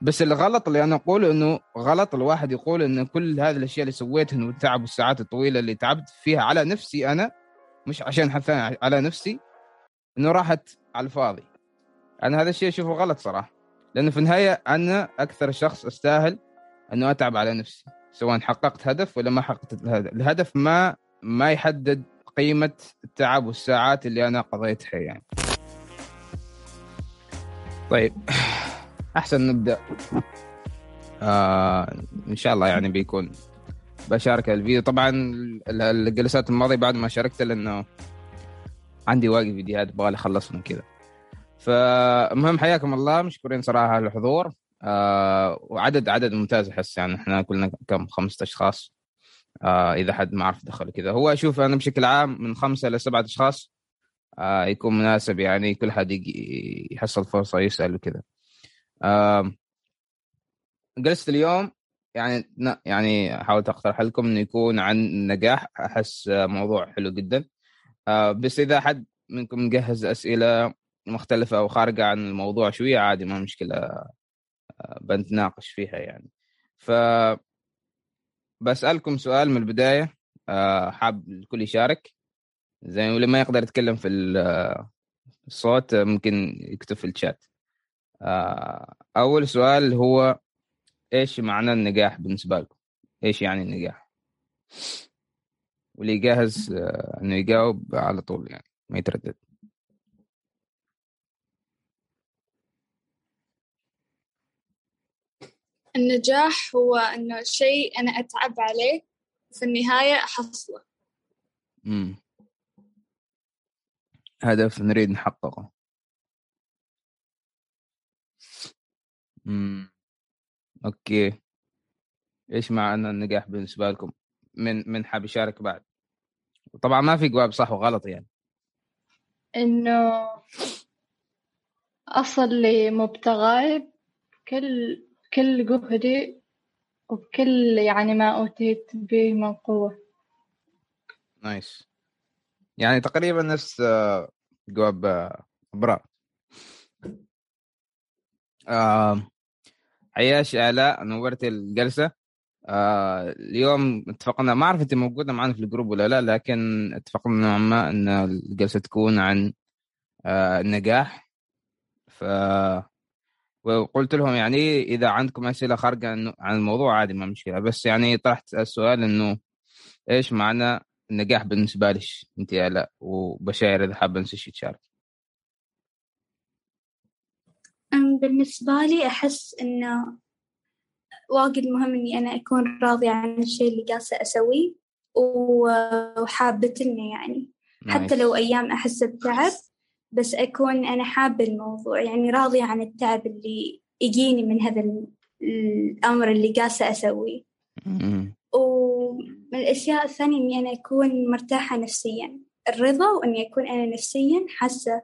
بس الغلط اللي أنا أقوله إنه غلط الواحد يقول انه كل هذه الأشياء اللي سويتها والتعب والساعات الطويلة اللي تعبت فيها على نفسي أنا مش عشان حد ثاني على نفسي إنه راحت على الفاضي. أنا هذا الشيء أشوفه غلط صراحة. لأنه في النهاية أنا أكثر شخص أستاهل إنه أتعب على نفسي سواء حققت هدف ولا ما حققت الهدف الهدف ما ما يحدد قيمة التعب والساعات اللي أنا قضيتها يعني. طيب. أحسن نبدأ. آه إن شاء الله يعني بيكون بشارك الفيديو. طبعا الجلسات الماضية بعد ما شاركت لأنه عندي واقف فيديوهات أبغى أخلصهم كذا. فالمهم حياكم الله. مشكورين صراحة على الحضور. آه وعدد عدد ممتاز أحس يعني. إحنا كلنا كم؟ خمسة أشخاص. آه إذا حد ما عرف دخل كذا. هو أشوف أنا بشكل عام من خمسة لسبعة أشخاص. آه يكون مناسب يعني كل حد يحصل فرصة يسأل وكذا. جلسة اليوم يعني يعني حاولت أقترح لكم إنه يكون عن النجاح أحس موضوع حلو جدا. آه بس إذا حد منكم مجهز أسئلة مختلفة أو خارجة عن الموضوع شوية عادي ما مشكلة. آه بنتناقش فيها يعني. ف بسألكم سؤال من البداية آه حاب الكل يشارك. زين واللي ما يقدر يتكلم في الصوت ممكن يكتب في الشات. أول سؤال هو إيش معنى النجاح بالنسبة لكم؟ إيش يعني النجاح؟ واللي جاهز إنه يجاوب على طول يعني ما يتردد النجاح هو إنه شيء أنا أتعب عليه في النهاية أحصله امم هدف نريد نحققه امم أوكي. إيش معنى النجاح بالنسبة لكم؟ من من حاب يشارك بعد؟ طبعا ما في جواب صح وغلط يعني. إنه أصل لمبتغاي كل كل جهدي وبكل يعني ما أوتيت به من قوة. nice. يعني تقريبا نفس جواب براء. آه عياش آلاء نورت الجلسة. آه اليوم اتفقنا ما أعرف أنت موجودة معنا في ال group ولا لا لكن اتفقنا نوعا ما أن الجلسة تكون عن آه النجاح. ف وقلت لهم يعني إذا عندكم أسئلة خارجه عن الموضوع عادي ما مشكلة. بس يعني طرحت السؤال إنه إيش معنى النجاح بالنسبة لك أنت؟ يا لا وبشاير إذا حابه انت تشارك. بالنسبة لي أحس انه واجد مهم إني أنا أكون راضية عن الشيء اللي جالسة أسويه وحابة يعني. حتى لو أيام أحس بتعب بس أكون أنا حابة الموضوع يعني راضية عن التعب اللي يجيني من هذا الأمر اللي قاسة أسويه. ومن الأشياء الثانية إني أنا أكون مرتاحة نفسيا. الرضا وإني أكون أنا نفسيا حاسة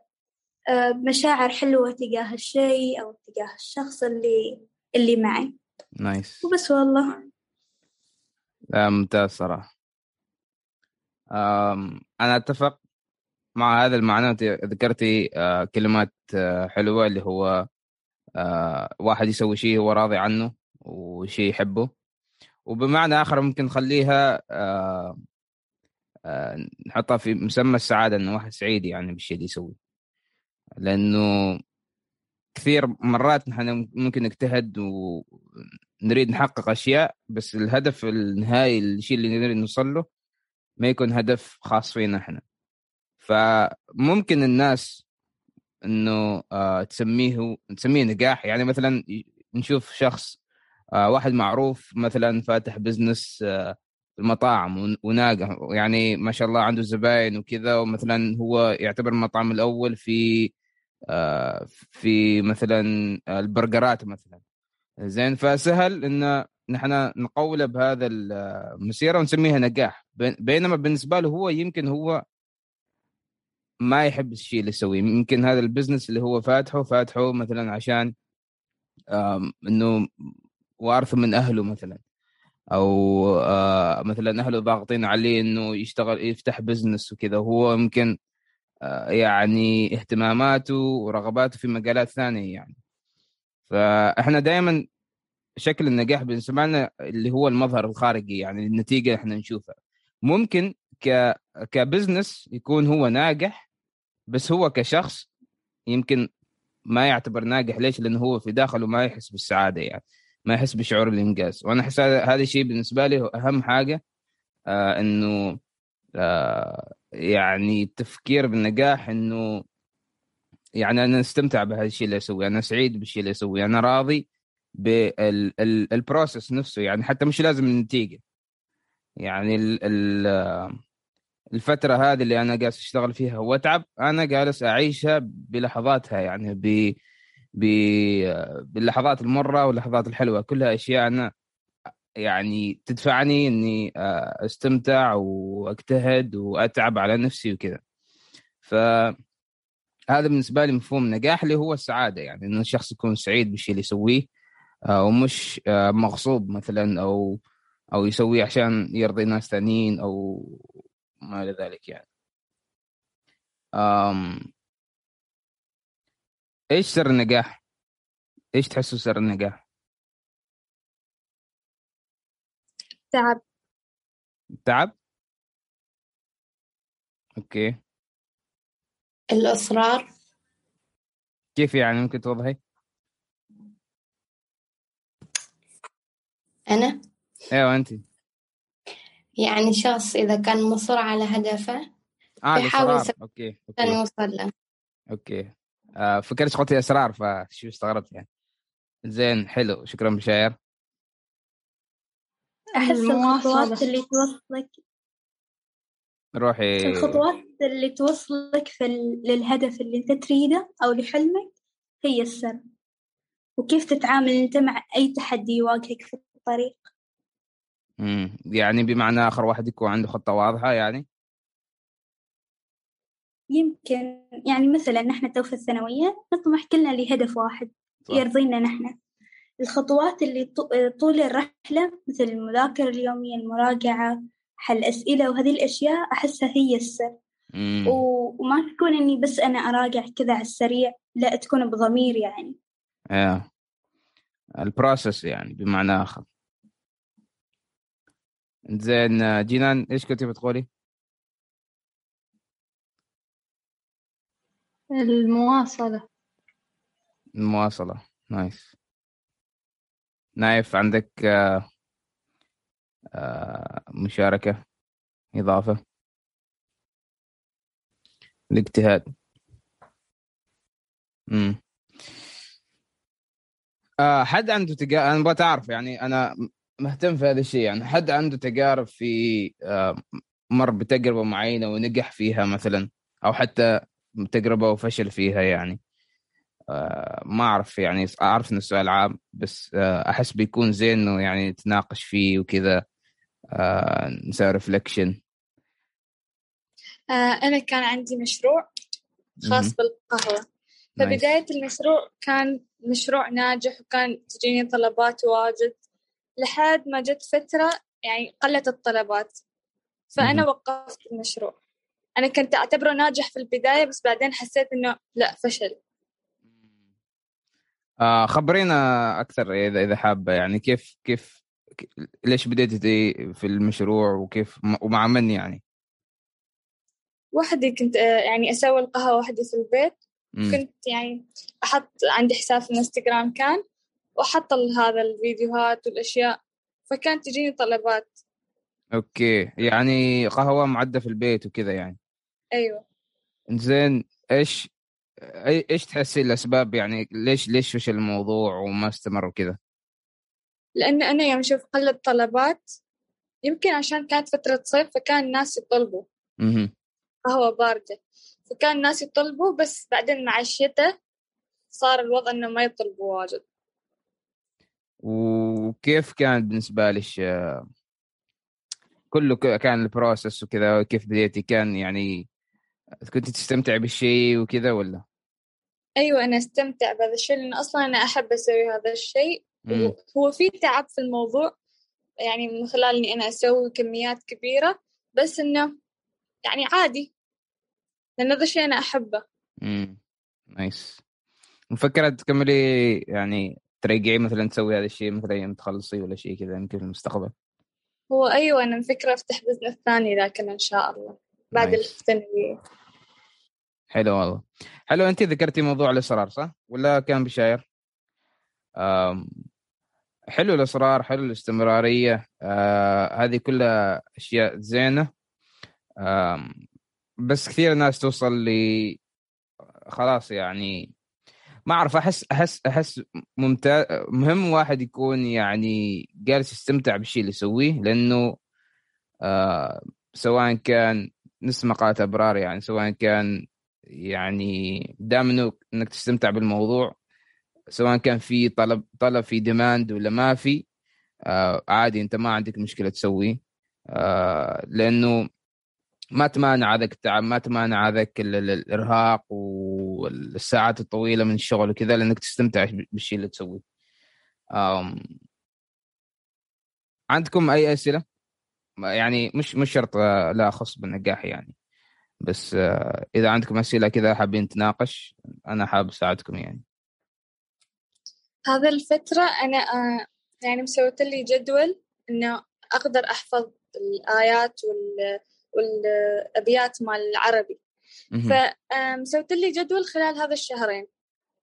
مشاعر حلوة تجاه الشيء أو تجاه الشخص اللي اللي معي. نايس وبس والله. لا ممتاز صراحة. أنا أتفق مع هذا المعنى. ذكرتي آه كلمات آه حلوة اللي هو آه واحد يسوي شيء هو راضي عنه وشيء يحبه. وبمعنى آخر ممكن نخليها آه آه نحطها في مسمى السعادة إنه واحد سعيد يعني بالشيء اللي يسويه. لأنه كثير مرات نحن ممكن نجتهد ونريد نحقق أشياء بس الهدف النهائي الشيء اللي نريد نوصل له ما يكون هدف خاص فينا إحنا فممكن الناس إنه آه تسميه تسميه نجاح. يعني مثلا نشوف شخص آه واحد معروف مثلا فاتح بزنس آه المطاعم وناجح. يعني ما شاء الله عنده زباين وكذا ومثلا هو يعتبر المطعم الأول في في مثلا البرجرات مثلا. زين فسهل إن نحن نقوله بهذا المسيرة ونسميها نجاح. بينما بالنسبة له هو يمكن هو ما يحب الشيء اللي يسويه. يمكن هذا ال business اللي هو فاتحه فاتحه مثلا عشان إنه وارثه من أهله مثلا. أو آه مثلا أهله ضاغطين عليه إنه يشتغل يفتح business وكذا. وهو يمكن يعني اهتماماته ورغباته في مجالات ثانية يعني. فإحنا دائما شكل النجاح بالنسبة لنا اللي هو المظهر الخارجي يعني النتيجة إحنا نشوفها. ممكن ك كبزنس يكون هو ناجح بس هو كشخص يمكن ما يعتبر ناجح. ليش؟ لأنه هو في داخله ما يحس بالسعادة يعني ما يحس بشعور الإنجاز. وأنا احس هذا الشيء بالنسبة لي هو أهم حاجة آه إنه آه يعني التفكير بالنجاح إنه يعني أنا استمتع بهذا الشيء اللي أسويه أنا سعيد بالشيء اللي أسويه أنا راضي بالبروسس نفسه يعني حتى مش لازم النتيجة. يعني ال ال الفترة هذه اللي أنا جالس أشتغل فيها وأتعب أنا جالس أعيشها بلحظاتها يعني ب باللحظات المرة واللحظات الحلوة. كلها أشياء أنا يعني تدفعني إني أستمتع وأجتهد وأتعب على نفسي وكذا ف هذا بالنسبة لي مفهوم نجاح اللي هو السعادة يعني إنه الشخص يكون سعيد بالشيء اللي يسويه ومش مغصوب مثلا أو أو يسويه عشان يرضي ناس ثانيين أو ما إلى ذلك يعني. إيش سر النجاح؟ إيش تحسوا سر النجاح؟ تعب. تعب؟ Okay. الإصرار كيف يعني؟ ممكن توضحي؟ أنا؟ أيوه أنت. يعني شخص إذا كان مصر على هدفه آه يحاول يسوي okay عشان okay. يوصل له okay. آه فكرت قلتي أسرار فشو استغربت يعني. زين حلو. شكرا بشاير. أحس. الخطوات اللي توصلك روحي الخطوات اللي توصلك في ال... للهدف اللي أنت تريده أو لحلمك هي السر وكيف تتعامل أنت مع أي تحدي يواجهك في الطريق مم. يعني بمعنى آخر واحد يكون عنده خطة واضحة يعني يمكن يعني مثلا نحن تو في الثانوية نطمح كلنا لهدف واحد صح. يرضينا نحن الخطوات اللي طول الرحلة مثل المذاكرة اليومية المراجعة حل أسئلة وهذه الأشياء أحسها هي السر. مم. وما تكون إني بس أنا أراجع كذا على السريع لا تكون بضمير يعني. إيه البروسس يعني بمعنى آخر. زين آه، جينان إيش كنتي بتقولي؟ المواصلة. المواصلة. نايس. نايف عندك آه، آه، مشاركة إضافة الاجتهاد امم آه حد عنده تجارب أنا أبغى تعرف يعني أنا مهتم في هذا الشيء يعني. حد عنده تجارب في مر بتجربة معينة ونجح فيها مثلا؟ أو حتى تجربة وفشل فيها يعني؟ ما أعرف يعني أعرف إنه السؤال عام بس آه أحس بيكون زين إنه يعني نتناقش فيه وكذا آه نسوي ريفلكشن آه، أنا كان عندي مشروع خاص مهم. بالقهوة. فبداية المشروع كان مشروع ناجح وكان تجيني طلبات واجد. لحد ما جت فترة يعني قلت الطلبات. فأنا مهم. وقفت المشروع. أنا كنت أعتبره ناجح في البداية بس بعدين حسيت إنه لا فشل. آه خبرينا أكثر اذا إذا حابة. يعني كيف كيف ليش بديتي في المشروع وكيف ومع من يعني؟ وحدي كنت آه، يعني أسوي القهوة وحدي في البيت. مم. كنت يعني أحط عندي حساب في الإنستغرام كان وأحط ال- هذا الفيديوهات والأشياء. فكانت تجيني طلبات. أوكي. يعني قهوة معدة في البيت وكذا يعني. أيوة. زين إيش إيش تحسي الأسباب يعني ليش ليش فشل الموضوع وما استمر وكذا؟ لأن أنا يوم أشوف قلة طلبات يمكن عشان كانت فترة صيف فكان الناس يطلبوا. قهوة باردة فكان الناس يطلبوا بس بعدين مع الشتاء صار الوضع إنه ما يطلبوا واجد وكيف كان بالنسبة لك آه، كله كان البروسس وكذا وكيف بديتي كان يعني كنت تستمتع بالشيء وكذا ولا؟ أيوة أنا أستمتع بهذا الشيء لأن أصلا أنا أحب أسوي هذا الشيء. مم. هو في تعب في الموضوع يعني من خلال إني أنا أسوي كميات كبيرة. بس إنه يعني عادي لأن هذا الشيء أنا أحبه. امم nice. مفكرة تكملي يعني ترجعي مثلا تسوي هذا الشيء مثلا يوم تخلصي ولا شيء كذا يمكن في المستقبل. هو أيوة أنا مفكرة أفتح business ثاني لكن إن شاء الله. بعد الثانوية حلو والله حلو أنت ذكرتي موضوع الإصرار صح؟ ولا كان بشاير؟ حلو الإصرار حلو الاستمرارية آه هذه كلها أشياء زينة بس كثير ناس توصل ل خلاص يعني ما أعرف أحس أحس أحس ممتاز مهم واحد يكون يعني جالس يستمتع بالشيء اللي يسويه لأنه آه سواء كان نفس مقالة أبرار يعني سواء كان يعني دام إنه إنك تستمتع بالموضوع سواء كان في طلب طلب في ديماند ولا ما في آه عادي أنت ما عندك مشكلة تسويه. آه لأنه ما تمانع هذاك التعب ما تمانع هذاك الإرهاق والساعات الطويلة من الشغل وكذا لأنك تستمتع بالشيء اللي تسويه. عندكم أي أسئلة؟ يعني مش مش شرط آه، لا اخص بالنجاح يعني. بس آه، إذا عندكم أسئلة كذا حابين نتناقش أنا حابب أساعدكم يعني. هذا الفترة أنا آه، يعني مسويت لي جدول إنه أقدر أحفظ الآيات وال والأبيات مال العربي. فسويت لي جدول خلال هذا الشهرين.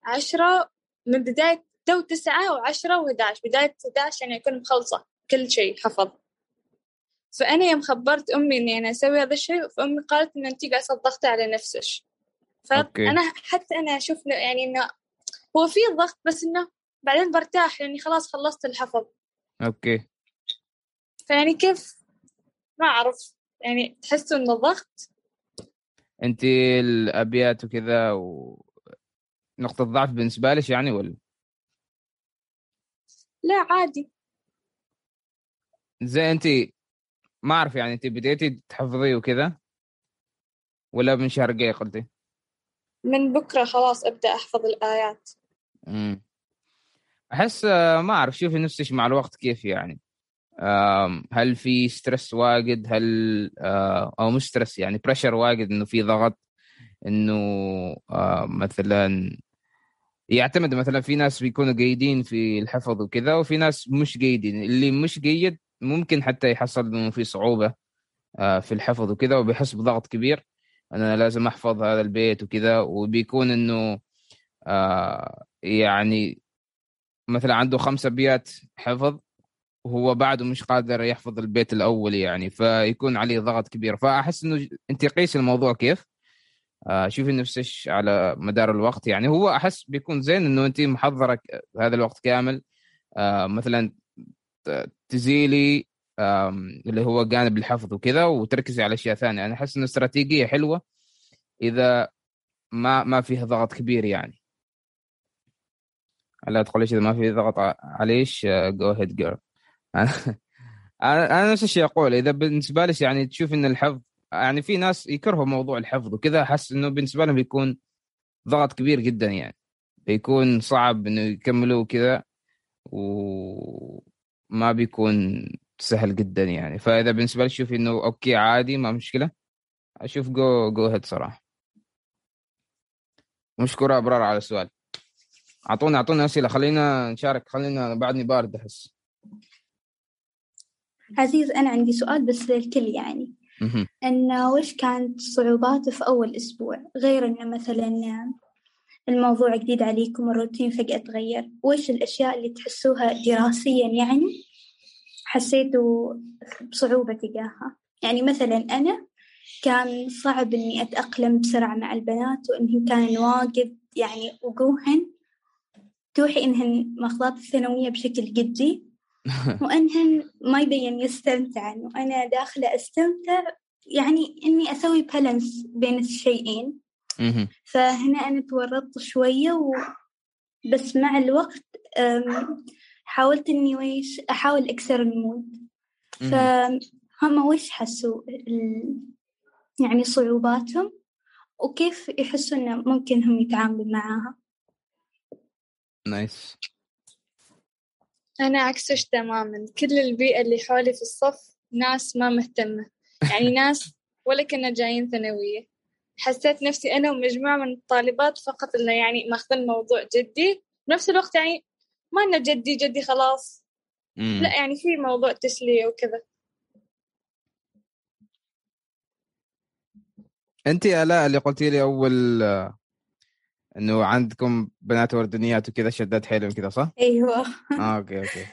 عشرة من بداية تو تسعة وعشرة وحداش بداية 11 يعني أكون مخلصة كل شيء حفظ. فأنا يوم خبرت أمي إني أنا أسوي هذا الشيء فأمي قالت إن أنت قاعدة تضغطي على نفسك. فأنا حتى أنا أشوف يعني إنه هو في ضغط بس إنه بعدين برتاح لأني خلاص خلصت الحفظ. أوكي. فيعني كيف؟ ما أعرف. يعني تحسوا إنه ضغط؟ انت الأبيات وكذا و... نقطة ضعف بالنسبة لك يعني ولا؟ لا عادي. زي انت ما أعرف يعني انت بديتي تحفظي وكذا؟ ولا من شهر جاي قلتي؟ من بكرة خلاص أبدأ أحفظ الآيات. امم أحس ما أعرف شوفي نفسك مع الوقت كيف يعني. هل في stress واجد؟ هل آه، أو مش stress يعني pressure واجد إنه في ضغط؟ إنه آه، مثلا يعتمد مثلا في ناس بيكونوا جيدين في الحفظ وكذا وفي ناس مش جيدين اللي مش جيد ممكن حتى يحصل إنه في صعوبة آه، في الحفظ وكذا وبيحس بضغط كبير. أنا لازم أحفظ هذا البيت وكذا وبيكون إنه يعني مثلا عنده خمسة ابيات حفظ وهو بعده مش قادر يحفظ البيت الأول يعني فيكون عليه ضغط كبير. فأحس إنه انت قيس الموضوع كيف؟ آه شوفي نفسك على مدار الوقت يعني. هو أحس بيكون زين إنه انت محضرة هذا الوقت كامل آه مثلا تزيلي اللي هو جانب الحفظ وكذا وتركزي على أشياء ثانية. أنا أحس انه استراتيجية حلوة إذا ما ما فيها ضغط كبير يعني. لا تقول اذا ما في ضغط عليش جو هيد جيرل أنا نفس الشيء أقول. إذا بالنسبة لي يعني تشوف إن الحفظ يعني في ناس يكرهوا موضوع الحفظ وكذا أحس إنه بالنسبة لهم بيكون ضغط كبير جدا يعني. بيكون صعب إنه يكملوا كذا وما بيكون سهل جدا يعني. فإذا بالنسبة لي شوف إنه okay عادي ما مشكلة أشوف go go ahead صراحة. مشكورة أبرار على السؤال. اعطونا اعطونا أسئلة. خلينا نشارك خلينا بعدني بارد أحس. عزيز أنا عندي سؤال بس للكل يعني. إنه وش كانت صعوباته في أول أسبوع؟ غير إنه مثلا الموضوع جديد عليكم الروتين فجأة تغير. وش الأشياء اللي تحسوها دراسيا يعني حسيتوا بصعوبة تجاهها؟ يعني مثلا أنا كان صعب إني أتأقلم بسرعة مع البنات وإنهم كانوا واجد يعني وجوهن توحي إنهن ماخذات الثانوية بشكل جدي. وأنهن ما يبين يستمتعن وأنا داخلة أستمتع يعني إني أسوي بالانس بين الشيئين. فهنا أنا تورطت شوية و... بس مع الوقت حاولت إني ويش أحاول أكسر ال mood. فهم وش حسوا ال... يعني صعوباتهم وكيف يحسوا إنه ممكن هم يتعاملوا معاها. Nice. أنا عكسش تماما. كل البيئة اللي حولي في الصف ناس ما مهتمة. يعني ناس ولا كنا جايين ثانوية. حسيت نفسي أنا ومجموعة من الطالبات فقط اللي يعني ماخذين الموضوع جدي. بنفس الوقت يعني ما إنه جدي جدي خلاص. مم. لا يعني في موضوع تسلية وكذا. أنت يا الاء اللي قلتي لي أول آه، إنه عندكم بنات ورديات وكذا شدات حيلهم كذا صح؟ أيوة. آه okay okay.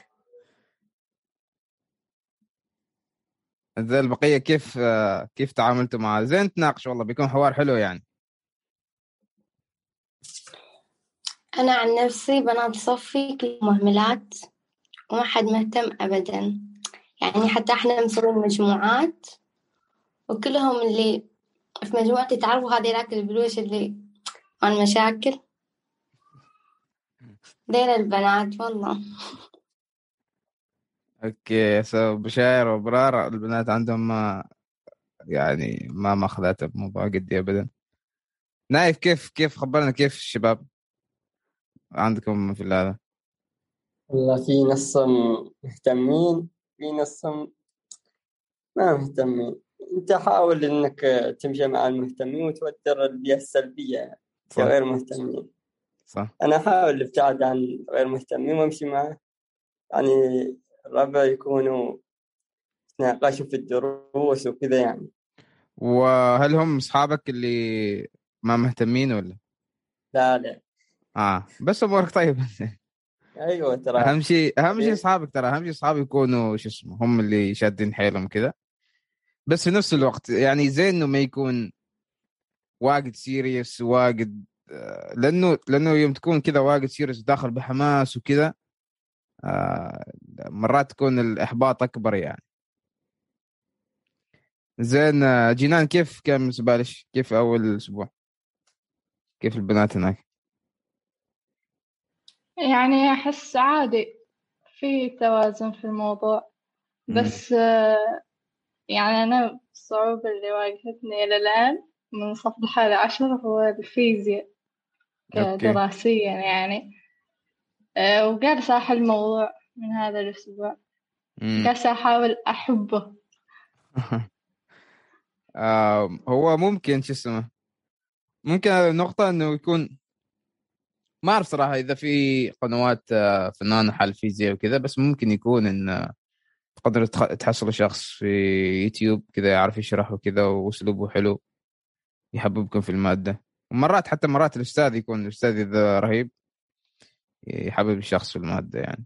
زي البقية كيف آه، كيف تعاملتوا معاه؟ زين تناقش والله بيكون حوار حلو يعني. أنا عن نفسي بنات صفي كلهم مهملات وما حد مهتم أبدا. يعني حتى إحنا مسوين مجموعات وكلهم اللي في مجموعتي تعرفوا هذيلاك البلوش اللي عن مشاكل. دير البنات والله. Okay so بشاير وابرار البنات عندهم ما يعني ما ماخذات بموضوع جدي ابدا. نايف كيف كيف خبرنا؟ كيف الشباب؟ عندكم في هذا والله في نصهم مهتمين في نصهم ما مهتمين. أنت حاول إنك تمشي مع المهتمين وتوتر البيئة السلبية يعني صح. غير مهتمين. صح. أنا احاول الابتعاد عن غير مهتمين وأمشي معه يعني الربع يكونوا يتناقشوا في الدروس وكذا يعني. وهل هم أصحابك اللي ما مهتمين ولا؟ لا لا. آه بس أمورك طيبة. أيوه ترى. أهم شيء أهم شيء إيه. أصحابك ترى أهم شيء اصحابك يكونوا شو اسمه هم اللي شادين حيلهم كذا بس في نفس الوقت يعني زين إنه ما يكون واجد serious واجد آه، لأنه لأنه يوم تكون كذا واجد serious داخل بحماس وكذا مرات تكون الإحباط أكبر يعني. زين آه، جنان كيف كان بالنسبة لك كيف أول أسبوع؟ كيف البنات هناك؟ يعني أحس عادي في توازن في الموضوع. بس آه، يعني أنا الصعوبة اللي واجهتني إلى الآن من صف عشر هو الفيزياء أوكي. كدراسيا يعني. آه، وجالسة أحل الموضوع من هذا الأسبوع. جالسة أحاول أحبه. آه، هو ممكن شو اسمه ممكن النقطة إنه يكون ما أعرف صراحة إذا في قنوات آه، فنان حل فيزياء وكذا بس ممكن يكون إن آه، تقدر تحصلوا شخص في يوتيوب كذا يعرف يشرح وكذا وأسلوبه حلو يحببكم في المادة. ومرات حتى مرات الأستاذ يكون الأستاذ إذا رهيب. يحبب الشخص في المادة يعني.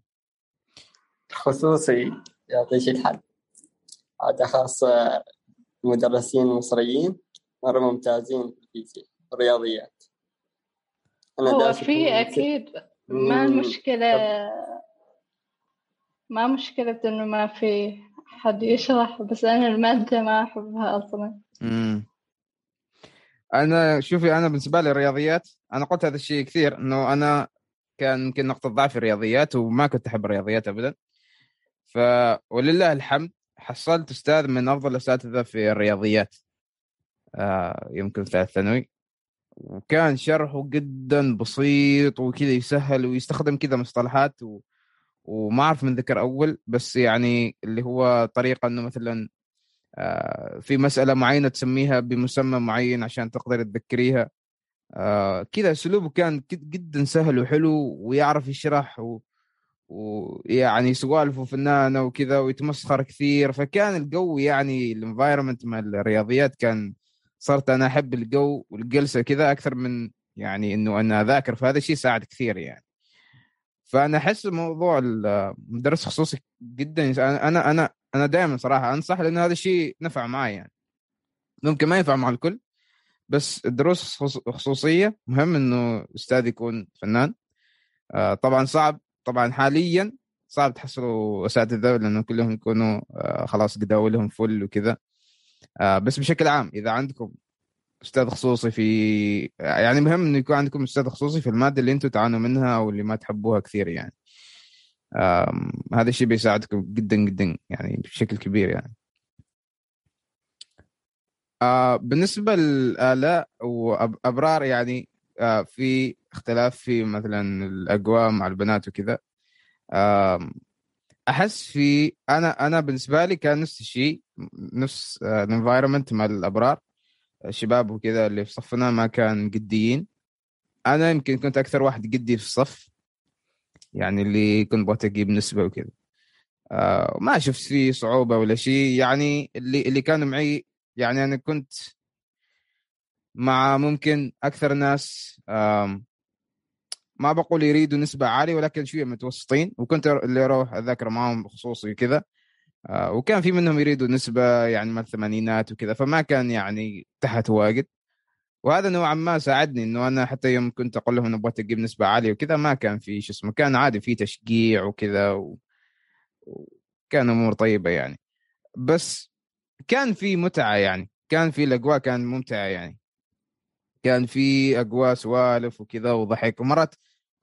خصوصي يعطيك الحل. هذا خاصة المدرسين المصريين مرة ممتازين في أنا هو في أكيد ما. المشكلة ما مشكلة إنه ما في حد يشرح بس أنا المادة ما أحبها أصلا. أنا شوفي أنا بالنسبة لي الرياضيات أنا قلت هذا الشيء كثير إنه أنا كان يمكن نقطة ضعفي الرياضيات وما كنت أحب الرياضيات ابدا. ف ولله الحمد حصلت أستاذ من أفضل الأساتذة في الرياضيات آه يمكن ثالث ثانوي. وكان شرحه جدا بسيط وكذا يسهل ويستخدم كذا مصطلحات و... وما أعرف من ذكر أول بس يعني اللي هو طريقة إنه مثلا آه، في مسألة معينة تسميها بمسمى معين عشان تقدر تذكريها. آه، كذا أسلوبه كان جدا سهل وحلو ويعرف يشرح و... ويعني سوالفه فنانة وكذا ويتمسخر كثير. فكان الجو يعني الانفايرمنت مع الرياضيات كان صرت أنا أحب الجو والجلسة كذا أكثر من يعني إنه أنا أذاكر فهذا الشيء ساعد كثير يعني. فأنا أحس موضوع المدرس خصوصي جدا أنا أنا أنا دائما صراحة انصح لأن هذا الشيء نفع معي يعني. ممكن ما ينفع مع الكل بس الدروس خص- خصوصية مهم إنه أستاذ يكون فنان. آه، طبعا صعب طبعا حاليا صعب تحصلوا أساتذة لأنه كلهم يكونوا آه، خلاص جداولهم فل وكذا. آه، بس بشكل عام إذا عندكم أستاذ خصوصي في يعني مهم إنه يكون عندكم أستاذ خصوصي في المادة اللي أنتم تعانوا منها أو اللي ما تحبوها كثير يعني. هذا الشيء بيساعدكم جدا جدا يعني بشكل كبير يعني. آه بالنسبة للآلاء وأبرار يعني آه في اختلاف في مثلا الأجواء مع البنات وكذا. أحس في أنا أنا بالنسبة لي كان نفس الشيء نفس الانفايرمنت مع الأبرار. الشباب وكذا اللي في صفنا ما كان جديين أنا يمكن كنت أكثر واحد جدي في الصف يعني اللي كنت بغيت أجيب نسبة وكذا. آه ما شفت فيه صعوبة ولا شيء. يعني اللي اللي كانوا معي يعني أنا كنت مع ممكن أكثر ناس ما بقول يريدوا نسبة عالية ولكن شوية متوسطين وكنت اللي أروح اذاكر معاهم خصوصي وكذا آه، وكان في منهم يريدوا نسبة يعني من الثمانينات وكذا فما كان يعني تحت واجد. وهذا نوعا ما ساعدني إنه أنا حتى يوم كنت أقول لهم أبغى تجيب نسبة عالية وكذا ما كان في شو اسمه كان عادي في تشجيع وكذا و... وكان أمور طيبة يعني. بس كان في متعة يعني كان في الأجواء كان ممتعة يعني. كان في أجواء سوالف وكذا وضحك ومرات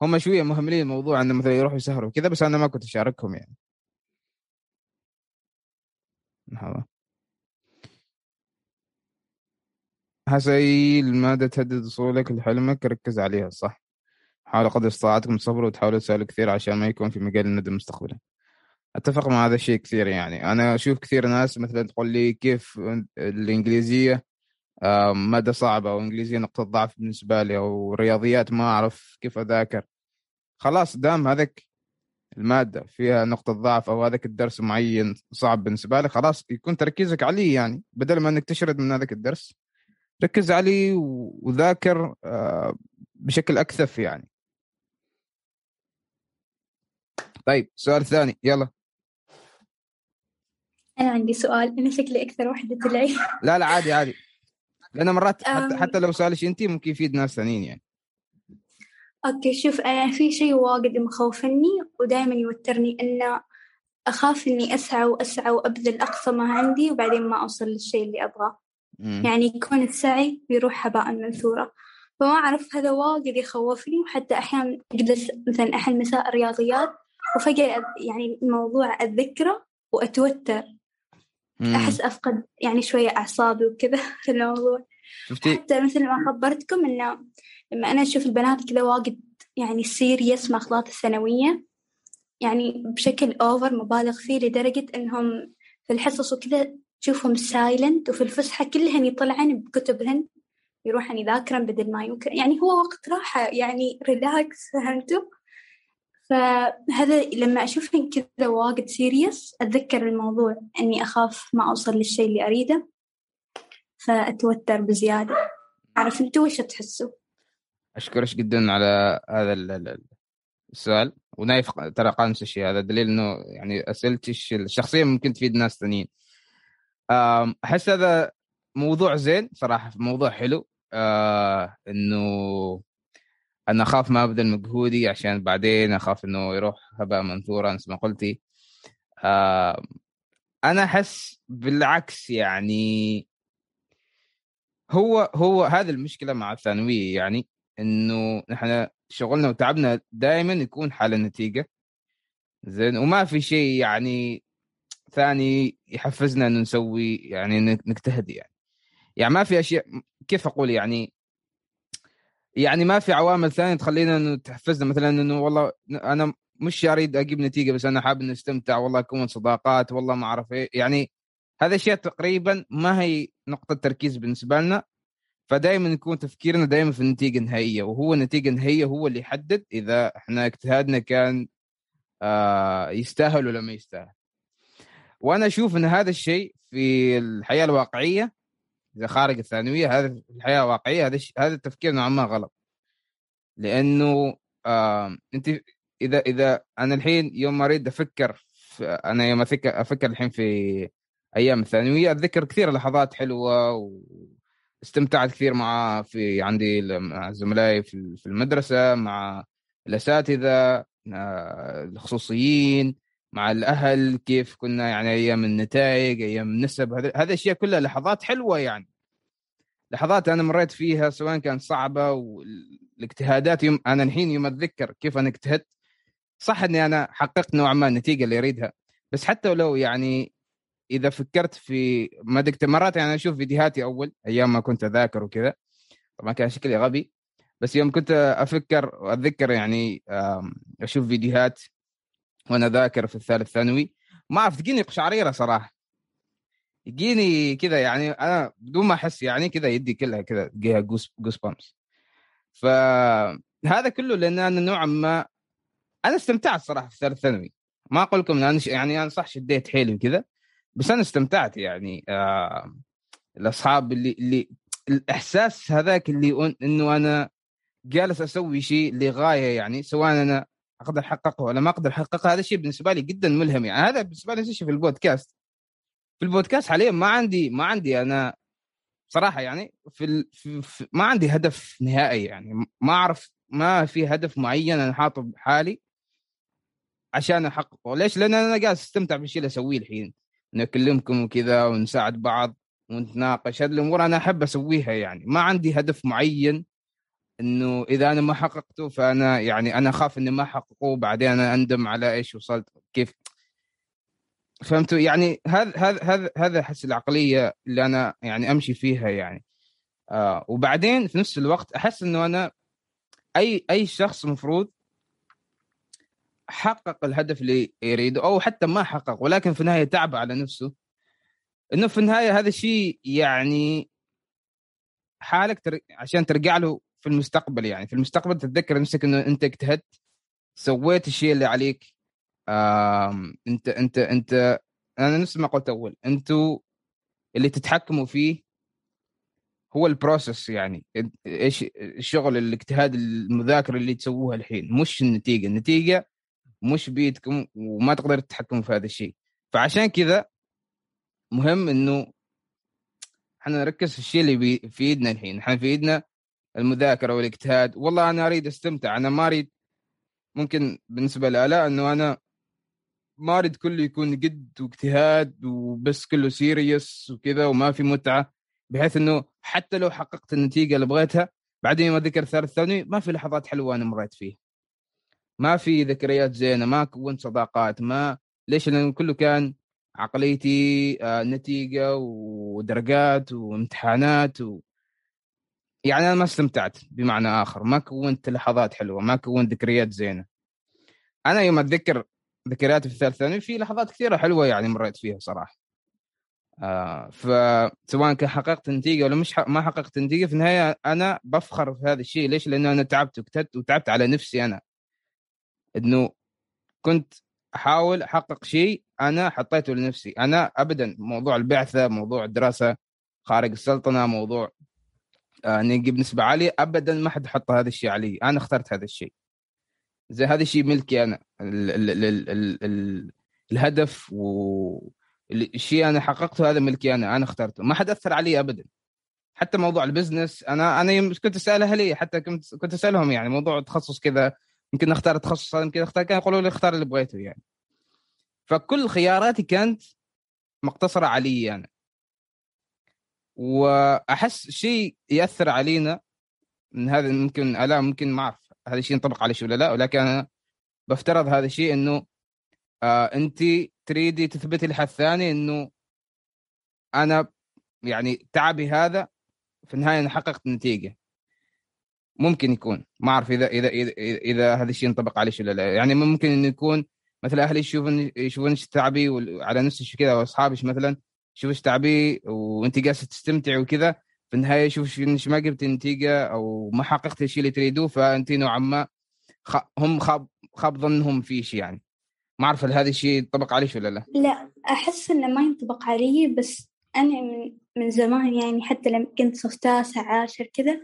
هم شوية مهملين الموضوع إنه مثلا يروحوا يسهروا وكذا بس أنا ما كنت أشاركهم يعني. هذا هسه المادة تهدد وصولك لحلمك؟ ركز عليها صح. حاول قدر استطاعتكم تصبروا وتحاولوا تسألوا كثير عشان ما يكون في مجال الندم مستقبلا. أتفق مع هذا الشيء كثير يعني. أنا أشوف كثير ناس مثلا تقول لي كيف الإنجليزية مادة صعبة أو إنجليزية نقطة ضعف بالنسبة لي أو رياضيات ما أعرف كيف أذاكر. خلاص دام هذاك المادة فيها نقطة ضعف أو هذاك الدرس معين صعب بالنسبة لك خلاص يكون تركيزك عليه يعني. بدل ما أنك تشرد من هذاك الدرس ركز عليه وذاكر آه، بشكل أكثف يعني. طيب سؤال ثاني. يلا. أنا عندي سؤال. أنا شكلي أكثر وحدة تلعي لا لا عادي عادي. لأن مرات حتى, حتى لو سؤالش أنت ممكن يفيد ناس ثانيين يعني. أوكي شوف أنا في شيء واجد مخوفني ودائما يوترني إنه أخاف إني أسعى وأسعى وأبذل أقصى ما عندي وبعدين ما أوصل للشيء اللي أبغاه. يعني يكون السعي بيروح هباء منثورا فما أعرف هذا واجد يخوفني وحتى أحيانا أجلس مثلا أحل مساء رياضيات وفجأة يعني الموضوع أتذكره وأتوتر. مم. أحس أفقد يعني شوية أعصابي وكذا في الموضوع شفتي؟ حتى مثل ما خبرتكم إنه لما أنا أشوف البنات كذا واجد يعني سيريس ماخذات الثانوية يعني بشكل أوفر مبالغ فيه لدرجة إنهم في الحصص وكذا تشوفهم silent وفي الفسحة كلهن يطلعن بكتبهن يروحن يذاكرن بدل ما يمكن يعني هو وقت راحة يعني relax فهمتوا فهذا لما أشوفهن كذا واجد serious أتذكر الموضوع إني أخاف ما أوصل للشيء اللي أريده فأتوتر بزيادة. أعرف أنتوا وش تحسوا؟ أشكرك جدا على هذا السؤال. ونايف ترى قال نفس الشيء هذا. دليل إنه يعني أسئلتي الشخصية ممكن تفيد ناس ثانيين أحس هذا موضوع زين صراحة موضوع حلو. آه إنه أنا أخاف ما أبذل مجهودي عشان بعدين أخاف إنه يروح هباء منثورا مثل ما قلتي. آه أنا أحس بالعكس يعني. هو هو هذه المشكلة مع الثانوية يعني إنه نحن شغلنا وتعبنا دائما يكون حال النتيجة. زين وما في شيء يعني ثاني يحفزنا إنه نسوي يعني نجتهد يعني. يعني ما في أشياء كيف أقول يعني يعني ما في عوامل ثانية تخلينا إنه تحفزنا. مثلا إنه والله أنا مش اريد أجيب نتيجة بس أنا حابب نستمتع والله أكون صداقات والله ما أعرف إيه. يعني هذه أشياء تقريبا ما هي نقطة تركيز بالنسبة لنا. فدائما يكون تفكيرنا دائما في النتيجة النهائية وهو النتيجة النهائية هو اللي يحدد إذا إحنا اجتهادنا كان آه يستاهل ولا ما يستاهل. وأنا أشوف إن هذا الشيء في الحياة الواقعية إذا خارج الثانوية هذا الحياة الواقعية هذا هذا التفكير نوعا ما غلط. لأنه آه أنت إذا إذا أنا الحين يوم ما أريد أفكر أنا يوم أفكر أفكر الحين في أيام الثانوية أتذكر كثير لحظات حلوة واستمتعت كثير مع في عندي مع زملائي في المدرسة مع الأساتذة آه، الخصوصيين. مع الأهل كيف كنا يعني أيام النتائج أيام النسب هذه الاشياء كلها لحظات حلوة يعني. لحظات أنا مريت فيها سواء كانت صعبة والاجتهادات يوم أنا الحين يوم أتذكر كيف أنا اجتهدت صح إني أنا حققت نوعا ما النتيجه اللي أريدها. بس حتى لو يعني إذا فكرت في ما مرات يعني أشوف فيديوهاتي أول أيام ما كنت أذاكر وكذا طبعا كان شكلي غبي. بس يوم كنت أفكر وأتذكر يعني أشوف فيديوهات وأنا ذاكر في الثالث ثانوي. ما أعرف تجيني قشعريرة صراحة. يجيني كذا يعني أنا بدون ما أحس يعني كذا يدي كلها كذا تجيها جوس جوس بامس فهذا كله لأن أنا نوعا ما أنا استمتعت صراحة في ثالث ثانوي. ما أقول لكم أنا يعني أنا صح شديت حيلي وكذا بس أنا استمتعت يعني. آه الأصحاب اللي اللي الإحساس هذاك اللي إنه أنا جالس أسوي شيء لغاية يعني سواء أنا أقدر أحققه ولا ما أقدر أحققه؟ هذا الشيء بالنسبة لي جدا ملهم يعني. هذا بالنسبة لي شيء في البودكاست. في البودكاست حاليا ما عندي ما عندي أنا صراحة يعني في, ال... في, في ما عندي هدف نهائي يعني. ما أعرف ما في هدف معين أنا حاطه بحالي عشان أحققه. ليش؟ لأن أنا قاعد أستمتع بالشيء اللي أسويه الحين. نكلمكم وكذا ونساعد بعض ونتناقش. هذه الأمور أنا أحب أسويها يعني. ما عندي هدف معين إنه إذا أنا ما حققته فأنا يعني أنا أخاف إني ما أحققه بعدين أنا أندم على إيش وصلت كيف؟ فهمتوا؟ يعني هذا هذا هذا هذا احس العقلية اللي أنا يعني أمشي فيها يعني. آه وبعدين في نفس الوقت أحس إنه أنا اي أي شخص مفروض حقق الهدف اللي يريده أو حتى ما حقق ولكن في النهاية تعب على نفسه. إنه في النهاية هذا الشيء يعني حالك تر... عشان ترجع له في المستقبل يعني. في المستقبل تتذكر نفسك إنه أنت اجتهدت سويت الشيء اللي عليك. أنت أنت أنت أنا نفس ما قلت أول أنتوا اللي تتحكموا فيه هو ال process يعني. إيش الشغل الاجتهاد المذاكرة اللي تسووها الحين. مش النتيجة. النتيجة مش بيدكم وما تقدر تتحكموا في هذا الشيء. فعشان كذا مهم إنه إحنا نركز في الشيء اللي في إيدنا الحين. إحنا في إيدنا المذاكرة والاجتهاد. والله أنا أريد أستمتع. أنا ما أريد ممكن بالنسبة لالاء إنه أنا ما أريد كله يكون جد واجتهاد وبس كله serious وكذا وما في متعة. بحيث إنه حتى لو حققت النتيجة اللي بغيتها بعدين ما ذكر ثالث ثانوي ما في لحظات حلوة أنا مريت فيها. ما في ذكريات زينة ما كونت صداقات ما ليش؟ لأنه كله كان عقليتي آه، نتيجة ودرجات وامتحانات و... يعني أنا ما استمتعت بمعنى آخر. ما كونت لحظات حلوة ما كونت ذكريات زينة. أنا يوم أتذكر ذكرياتي في الثالث ثانوي في لحظات كثيرة حلوة يعني مريت فيها صراحة. آه فسواء كان حققت نتيجة ولا مش ما حققت نتيجة في النهاية أنا بفخر في هذا الشيء. ليش؟ لأنه أنا تعبت واجتهدت وتعبت على نفسي أنا. إنه كنت أحاول أحقق شيء أنا حطيته لنفسي. أنا ابدا موضوع البعثة موضوع الدراسة خارج السلطنة موضوع اني أجيب نسبة عالية ابدا ما حد حط هذا الشيء علي. أنا اخترت هذا الشيء. زي هذا الشيء ملكي أنا. ال ال ال ال ال ال الهدف والشيء أنا حققته هذا ملكي أنا. أنا اخترته. ما حد أثر علي ابدا. حتى موضوع البزنس أنا أنا كنت اسال أهلي حتى كنت كنت أسألهم يعني موضوع تخصص كذا. يمكن أختار التخصص هذا يمكن أختار كان يقولوا لي اختار اللي بغيته يعني. فكل خياراتي كانت مقتصرة علي أنا. وأحس شيء يأثر علينا من هذا ممكن ألا ممكن ما أعرف هذا الشيء ينطبق على شيء ولا لا ولكن أنا بفترض هذا الشيء إنه آه أنت تريدي تثبتي لحد ثاني إنه أنا يعني تعبي هذا في النهاية أنا حققت نتيجة. ممكن يكون ما أعرف إذا إذا إذا, إذا هذا الشيء ينطبق عليه ولا لا. يعني ممكن إنه يكون مثلا أهلي يشوفون يشوفون تعبي على نفس الشيء كذا وأصحابي مثلا شوف إيش تعبي وأنت جالسه تستمتع وكذا. في النهاية شوف إيش ما جبت النتيجه أو ما حققت الشيء اللي تريدوه فأنت نوعا ما خ... هم خاب خاب ظنهم فيش يعني. ما أعرف هل هذا الشيء ينطبق عليك ولا لا؟ لا أحس إنه ما ينطبق علي بس أنا من من زمان يعني حتى لما كنت صف تاسع عاشر كذا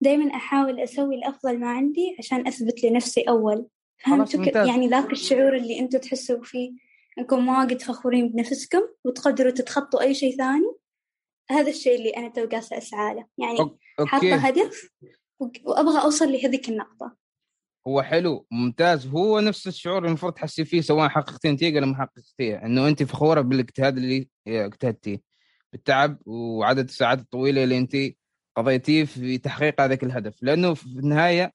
دايما أحاول أسوي الأفضل ما عندي عشان أثبت لنفسي أول. فهمتوا يعني ذاك الشعور اللي أنتوا تحسوا فيه. أنكم واجد فخورين بنفسكم وتقدروا تتخطوا أي شيء ثاني. هذا الشيء اللي أنا تو قاعدة أسعى له يعني حاطة هدف وأبغى أوصل لهذيك النقطة. هو حلو ممتاز. هو نفس الشعور المفروض تحسي فيه سواء حققتي نتيجة ولا ما حققتيها إنه انت فخورة بالاجتهاد اللي اجتهدتيه بالتعب وعدد الساعات الطويلة اللي انت قضيتيه في تحقيق هذاك الهدف. لأنه في النهاية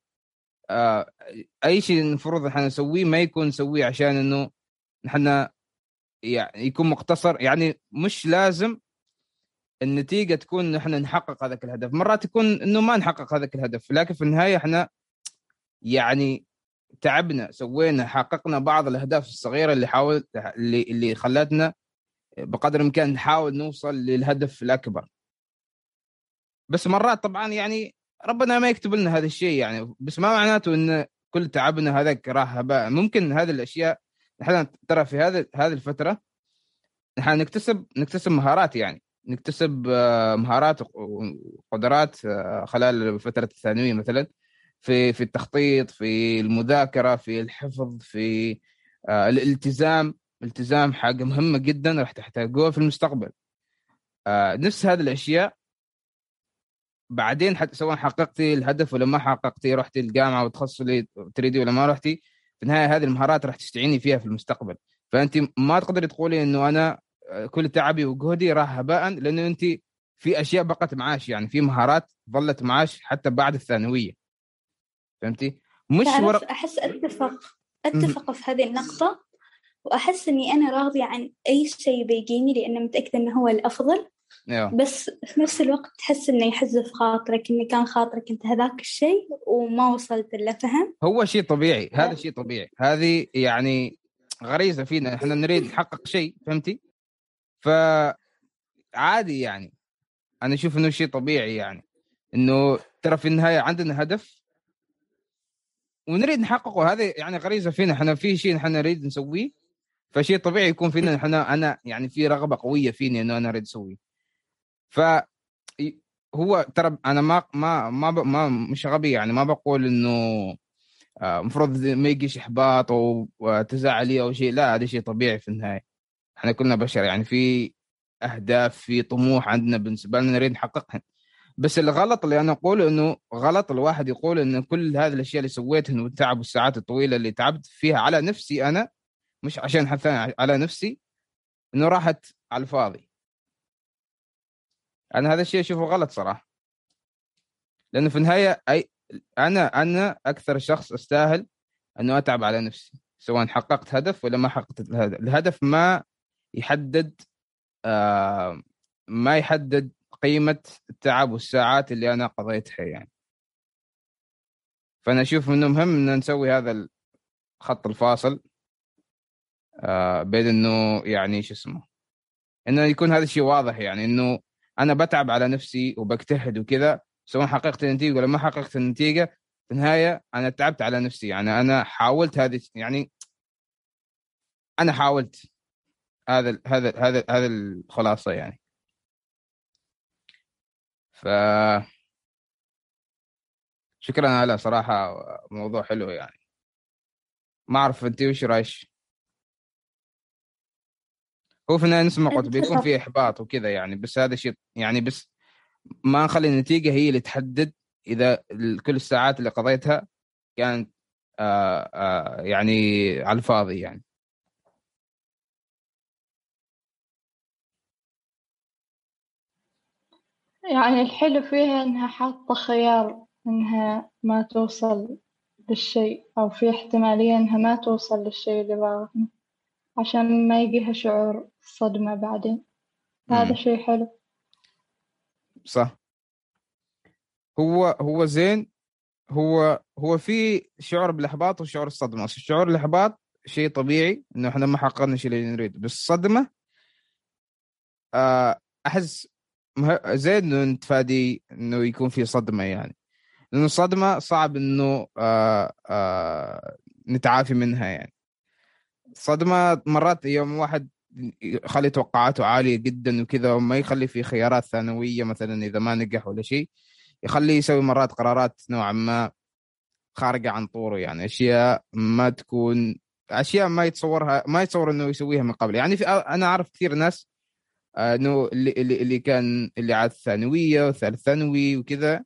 آه أي شيء المفروض إحنا نسويه ما يكون نسويه عشان إنه نحن يعني يكون مقتصر يعني مش لازم النتيجة تكون نحن نحقق هذاك الهدف. مرات يكون إنه ما نحقق هذاك الهدف لكن في النهاية إحنا يعني تعبنا سوينا حققنا بعض الأهداف الصغيرة اللي حاول اللي اللي خلتنا بقدر الإمكان نحاول نوصل للهدف الأكبر. بس مرات طبعا يعني ربنا ما يكتب لنا هذا الشيء يعني بس ما معناته إن كل تعبنا هذاك راح هباء. ممكن هذه الأشياء نحن ترى في هذه هذه الفترة نحن نكتسب نكتسب مهارات يعني. نكتسب آه، مهارات وقدرات آه، خلال فتره الثانوية مثلا. في في التخطيط في المذاكرة في الحفظ في آه، الالتزام. التزام حاجة مهمة جدا راح تحتاجوها في المستقبل. نفس هذه الأشياء بعدين حتى سواء حققتي الهدف ولا ما حققتي رحتي الجامعة وتخصص اللي تريدي ولا ما رحتي في النهاية هذه المهارات راح تستعيني فيها في المستقبل فأنت ما تقدري تقولي إنه أنا كل تعبي وجهدي راح هباء لأنه أنت في أشياء بقت معاش يعني في مهارات ظلت معاش حتى بعد الثانوية فهمتي؟ مش ورق أحس أتفق أتفق في هذه النقطة وأحس إني أنا راضية عن أي شيء بيجيني لأنه متأكدة إنه هو الأفضل. بس في نفس الوقت تحس إنه يحزف خاطرك إنه كان خاطرك أنت هذاك الشيء وما وصلت له فهم؟ هو شيء طبيعي هذا شيء طبيعي. هذه يعني غريزة فينا إحنا نريد نحقق شيء فهمتي؟ فعادي يعني. أنا أشوف إنه شيء طبيعي يعني. إنه ترى في النهاية عندنا هدف ونريد نحققه. هذا يعني غريزة فينا. إحنا في شيء إحنا نريد نسويه فشيء طبيعي يكون فينا إحنا أنا يعني في رغبة قوية فيني إنه أنا أريد أسويه. ف هو ترى أنا ما ما ما, ما مش غبي يعني ما بقول إنه المفروض آه، ما يجيش إحباط أو تزعلي أو شيء لا هذا شيء طبيعي في النهاية. إحنا كلنا بشر يعني في أهداف في طموح عندنا بالنسبة لنا نريد نحققها بس الغلط اللي أنا أقوله إنه غلط الواحد يقول إنه كل هذه الأشياء اللي سويتها والتعب والساعات الطويلة اللي تعبت فيها على نفسي أنا مش عشان حد ثاني على نفسي إنه راحت على الفاضي. أنا هذا الشيء أشوفه غلط صراحة. لأنه في النهاية أي أنا أنا أكثر شخص أستاهل أنه أتعب على نفسي سواء حققت هدف ولا ما حققت الهدف الهدف ما يحدد آه ما يحدد قيمة التعب والساعات اللي أنا قضيتها يعني. فأنا أشوف إنه مهم ان نسوي هذا الخط الفاصل آه بين إنه يعني شو اسمه إنه يكون هذا الشيء واضح يعني إنه أنا بتعب على نفسي وبجتهد وكذا سواء حققت النتيجة ولا ما حققت النتيجة في النهاية أنا تعبت على نفسي. يعني أنا حاولت هذه يعني أنا حاولت هذا هذا هذا هذا الخلاصة يعني. ف شكرا على صراحة موضوع حلو يعني. ما أعرف أنت وش رايش هو في النهايه نسمع قلت بيكون في إحباط وكذا يعني بس هذا شيء يعني بس ما نخلي النتيجة هي اللي تحدد إذا كل الساعات اللي قضيتها كانت آآ آآ يعني على الفاضي يعني. يعني الحلو فيها إنها حاطة خيار إنها ما توصل للشيء أو في احتمالية إنها ما توصل للشيء اللي باغته عشان ما يجيها شعور صدمة بعدين. هذا شيء حلو. صح. هو هو زين. هو هو في شعور بالإحباط وشعور الصدمة. شعور الإحباط شيء طبيعي إنه إحنا ما حققنا الشيء اللي نريده بس الصدمة آه، أحس زين إنه نتفادي إنه يكون في صدمة يعني. لأنه الصدمة صعب إنه آه آه نتعافي منها يعني. الصدمة مرات يوم واحد يخلي توقعاته عالية جدا وكذا وما يخلي في خيارات ثانوية مثلا إذا ما نجح ولا شيء يخليه يسوي مرات قرارات نوعا ما خارجة عن طوره يعني أشياء ما تكون أشياء ما يتصورها ما يتصور إنه يسويها من قبل. يعني في أنا أعرف كثير ناس آه، إنه اللي, اللي كان اللي عاد ثانوية وثالث ثانوي وكذا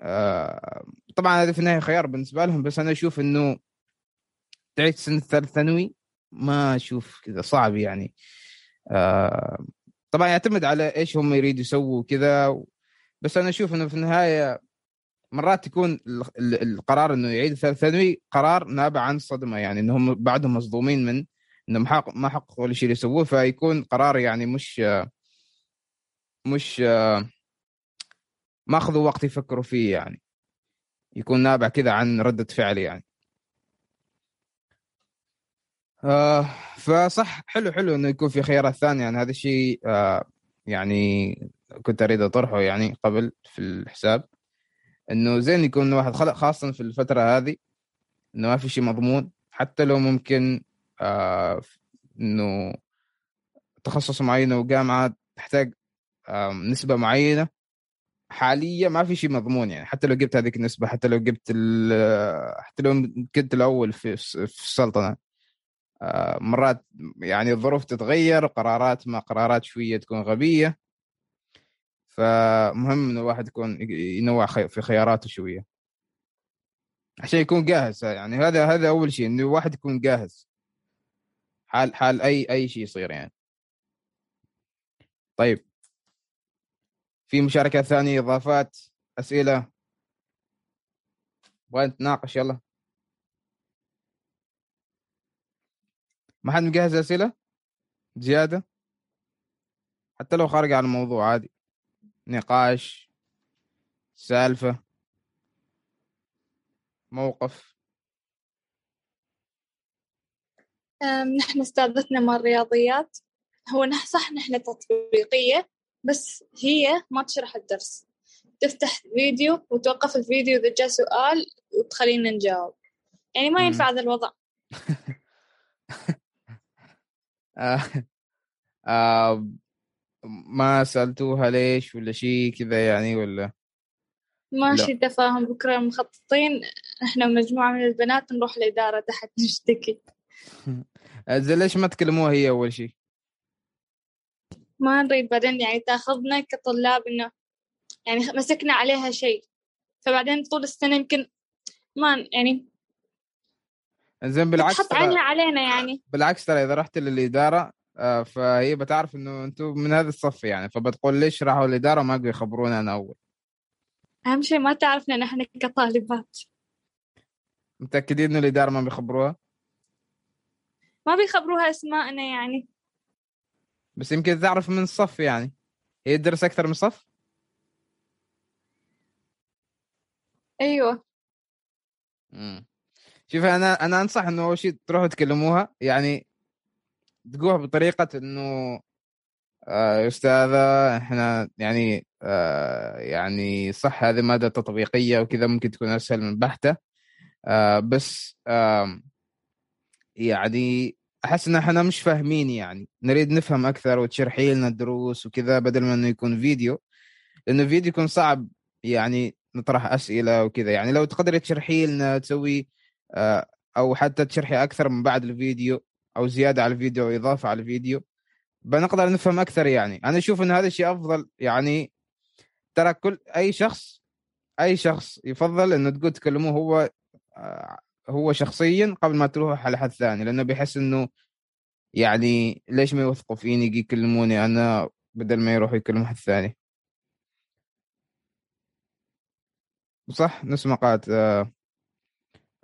آه، طبعا هذا في النهاية خيار بالنسبة لهم بس أنا أشوف إنه تعيش سنه ثالث ثانوي ما أشوف كذا صعب يعني. آه، طبعا يعتمد على إيش هم يريدوا يسووا كذا بس أنا أشوف إنه في النهاية مرات يكون القرار إنه يعيد ثالث ثانوي قرار نابع عن صدمه يعني انهم بعدهم مصدومين من انهم ما حققوا الشيء اللي يسووه فيكون قرار يعني مش مش ما أخذوا وقت يفكروا فيه يعني. يكون نابع كذا عن ردة فعل يعني. آه فصح حلو حلو إنه يكون في خيارات ثانية. يعني هذا الشيء آه يعني كنت أريد أطرحه يعني قبل في الحساب. إنه زين يكون واحد خاصه في الفترة هذه إنه ما في شيء مضمون. حتى لو ممكن آه إنه تخصص معين وجامعه تحتاج آه نسبة معينة. حاليا ما في شيء مضمون يعني. حتى لو جبت هذيك النسبة حتى لو جبت حتى لو كنت الأول في السلطنة. مرات يعني الظروف تتغير قرارات ما قرارات شوية تكون غبية. فمهم انه الواحد يكون ينوع في خياراته شوية. عشان يكون جاهز يعني هذا هذا أول شيء إنه الواحد يكون جاهز. حال حال أي أي شيء يصير يعني. طيب. في مشاركات ثانية إضافات أسئلة؟ نبغى نتناقش يلا. ما حد مجهز أسئلة؟ زيادة؟ حتى لو خارج عن الموضوع عادي. نقاش سالفة موقف. نحن أستاذتنا مال الرياضيات. هو صح نحن تطبيقية بس هي ما تشرح الدرس. تفتح فيديو وتوقف الفيديو إذا جاء سؤال وتخلينا نجاوب. يعني ما ينفع هذا الوضع. ما سألتوها ليش ولا شيء كذا يعني ولا؟ ماشي تفاهم. بكرة مخططين إحنا ومجموعة من البنات نروح الإدارة تحت نشتكي. زين ليش ما تكلموها هي أول شيء؟ ما نريد بعدين يعني تأخذنا كطلاب إنه يعني مسكنا عليها شيء فبعدين طول السنة يمكن ما يعني زين بالعكس تحط عينها علينا يعني. بالعكس ترى إذا رحت للإدارة آه، فهي بتعرف إنه أنتم من هذا الصف يعني فبتقول ليش راحوا الإدارة ما قدروا يخبرونا أنا أول. أهم شيء ما تعرفنا نحن كطالبات. متأكدين إنه الإدارة ما بيخبروها؟ ما بيخبروها أسماءنا يعني. بس يمكن تعرف من الصف يعني. هي تدرس أكثر من صف؟ أيوه. امم شوف أنا أنا أنصح إنه أول شيء تروحوا تكلموها. يعني تقولها بطريقة إنه آه يا أستاذة إحنا يعني آه يعني صح هذه مادة تطبيقية وكذا ممكن تكون أسهل من بحتة. آه بس آه يعني أحس إن إحنا مش فاهمين يعني. نريد نفهم أكثر وتشرحي لنا الدروس وكذا بدل ما إنه يكون فيديو. لأنه الفيديو يكون صعب يعني نطرح أسئلة وكذا. يعني لو تقدري تشرحي لنا تسوي أو حتى تشرحي أكثر من بعد الفيديو أو زيادة على الفيديو أو إضافة على الفيديو. بنقدر نفهم أكثر يعني. أنا أشوف إن هذا الشيء أفضل يعني. ترى كل أي شخص أي شخص يفضل إنه تقول تكلموه هو آه، هو شخصيا قبل ما تروح على حد ثاني. لأنه بيحس إنه يعني ليش ما يوثقوا فيني؟ يجي يكلموني أنا بدل ما يروحوا يكلموا حد ثاني. صح؟ نسمع قالت آه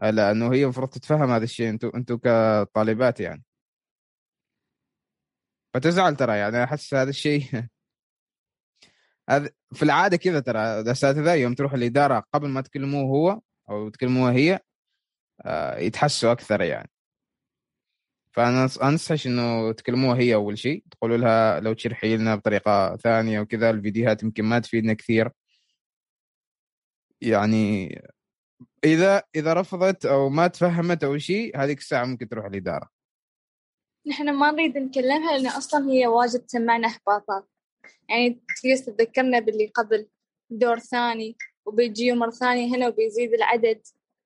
لأنه هي المفروض تتفهم هذا الشيء أنتم أنتم كطالبات يعني. فتزعل ترى يعني أحس هذا الشيء هذا في العادة كذا ترى الأساتذة يوم تروح الإدارة قبل ما تكلموه هو أو تكلموها هي آه، يتحسوا أكثر يعني. فأنا انصحش إنه تكلموها هي أول شيء تقولوا لها لو تشرحي لنا بطريقة ثانية وكذا الفيديوهات يمكن ما تفيدنا كثير. يعني إذا إذا رفضت أو ما تفهمت أو شيء هذيك الساعة ممكن تروح الإدارة. نحن ما نريد نكلمها لأن أصلا هي واجد تسمعنا احباطات يعني تجلس تذكرنا باللي قبل دور ثاني وبيجي مرة ثانية هنا وبيزيد العدد.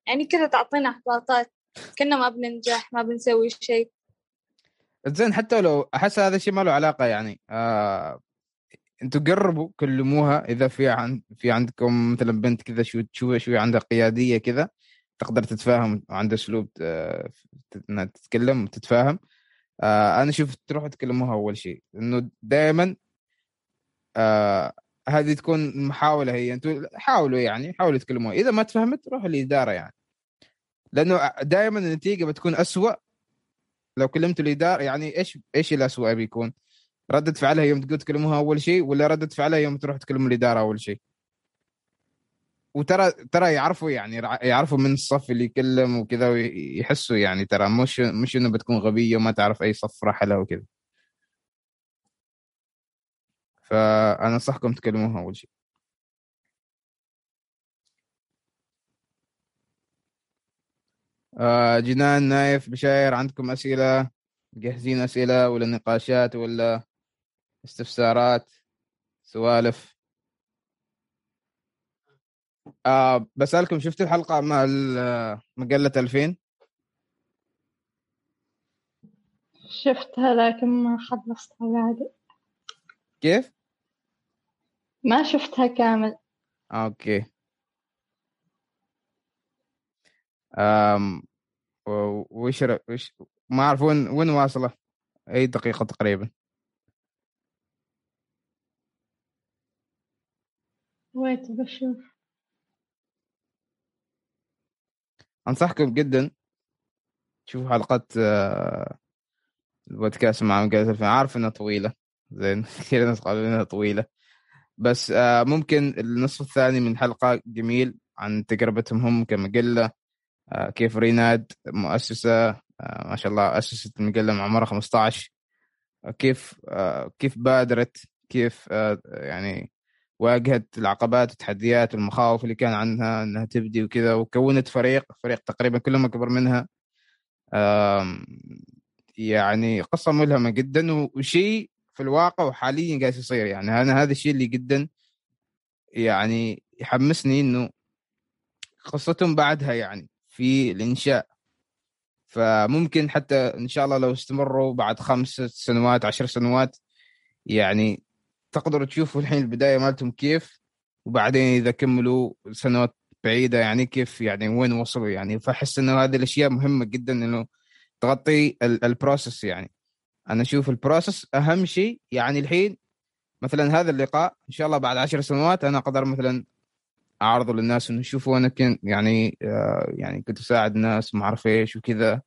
يعني كذا تعطينا احباطات كنا ما بننجح ما بنسوي شيء. زين حتى لو أحس هذا الشيء ما له علاقة يعني. آه أنتوا قربوا كلموها إذا في عند في عندكم مثلا بنت كذا شو شوي شوي عندها قيادية كذا تقدر تتفاهم عندها أسلوب آه إنها تتكلم وتتفاهم. آه أنا أشوف تروحوا تكلموها أول شيء إنه دائما آه هذه تكون محاولة هي أنتم حاولوا يعني حاولوا تكلموها. إذا ما تفهمت روحوا الاداره يعني. لأنه دائما النتيجة بتكون أسوأ لو كلمتوا الإدارة يعني إيش إيش الأسوأ بيكون؟ ردة فعلها يوم تقول تكلموها أول شيء ولا ردة فعلها يوم تروح تكلموا الإدارة أول شيء؟ وترى ترى يعرفوا يعني يعرفوا من الصف اللي يكلم وكذا ويحسوا يعني ترى مش مش انه بتكون غبية وما تعرف أي صف راح لها وكذا. فأنا أنصحكم تكلموها أول شيء. آه جنان نايف بشاير عندكم أسئلة؟ جاهزين أسئلة ولا نقاشات ولا استفسارات سوالف. آه بسألكم شفت الحلقة مع مجلة 2000 شفتها لكن ما خلصتها بعد. كيف؟ ما شفتها كامل. أوكي. أم وش وش ما أعرف وين وين واصلة؟ أي دقيقة تقريبا. ويت بشوف أنصحكم جدا تشوفوا حلقات آه، البودكاست مع مقالة عارف إنها طويلة. زين. كثير ناس قالوا إنها طويلة. بس آه، ممكن النصف الثاني من الحلقة جميل عن تجربتهم هم كمجله آه، كيف ريناد مؤسسة ما شاء الله أسست المجله من عمرها 15 كيف كيف بادرت كيف يعني واجهت العقبات والتحديات والمخاوف اللي كان عنها إنها تبدي وكذا وكونت فريق فريق تقريبا كلهم أكبر منها. يعني قصة ملهمة جدا وشيء في الواقع وحاليا قاعد يصير. يعني أنا هذا الشيء اللي جدا يعني يحمسني إنه قصتهم بعدها يعني في الإنشاء. فممكن حتى إن شاء الله لو استمروا بعد خمس سنوات عشر سنوات يعني تقدروا تشوفوا الحين البداية مالتهم كيف وبعدين إذا كملوا سنوات بعيدة يعني كيف يعني وين وصلوا يعني. فأحس إنه هذه الأشياء مهمة جدا إنه تغطي ال process يعني. أنا أشوف ال process أهم شيء يعني الحين مثلا هذا اللقاء إن شاء الله بعد عشر سنوات أنا أقدر مثلا أعرضه للناس إنه شوفوا أنا كنت يعني آه يعني كنت أساعد الناس ما أعرف إيش وكذا.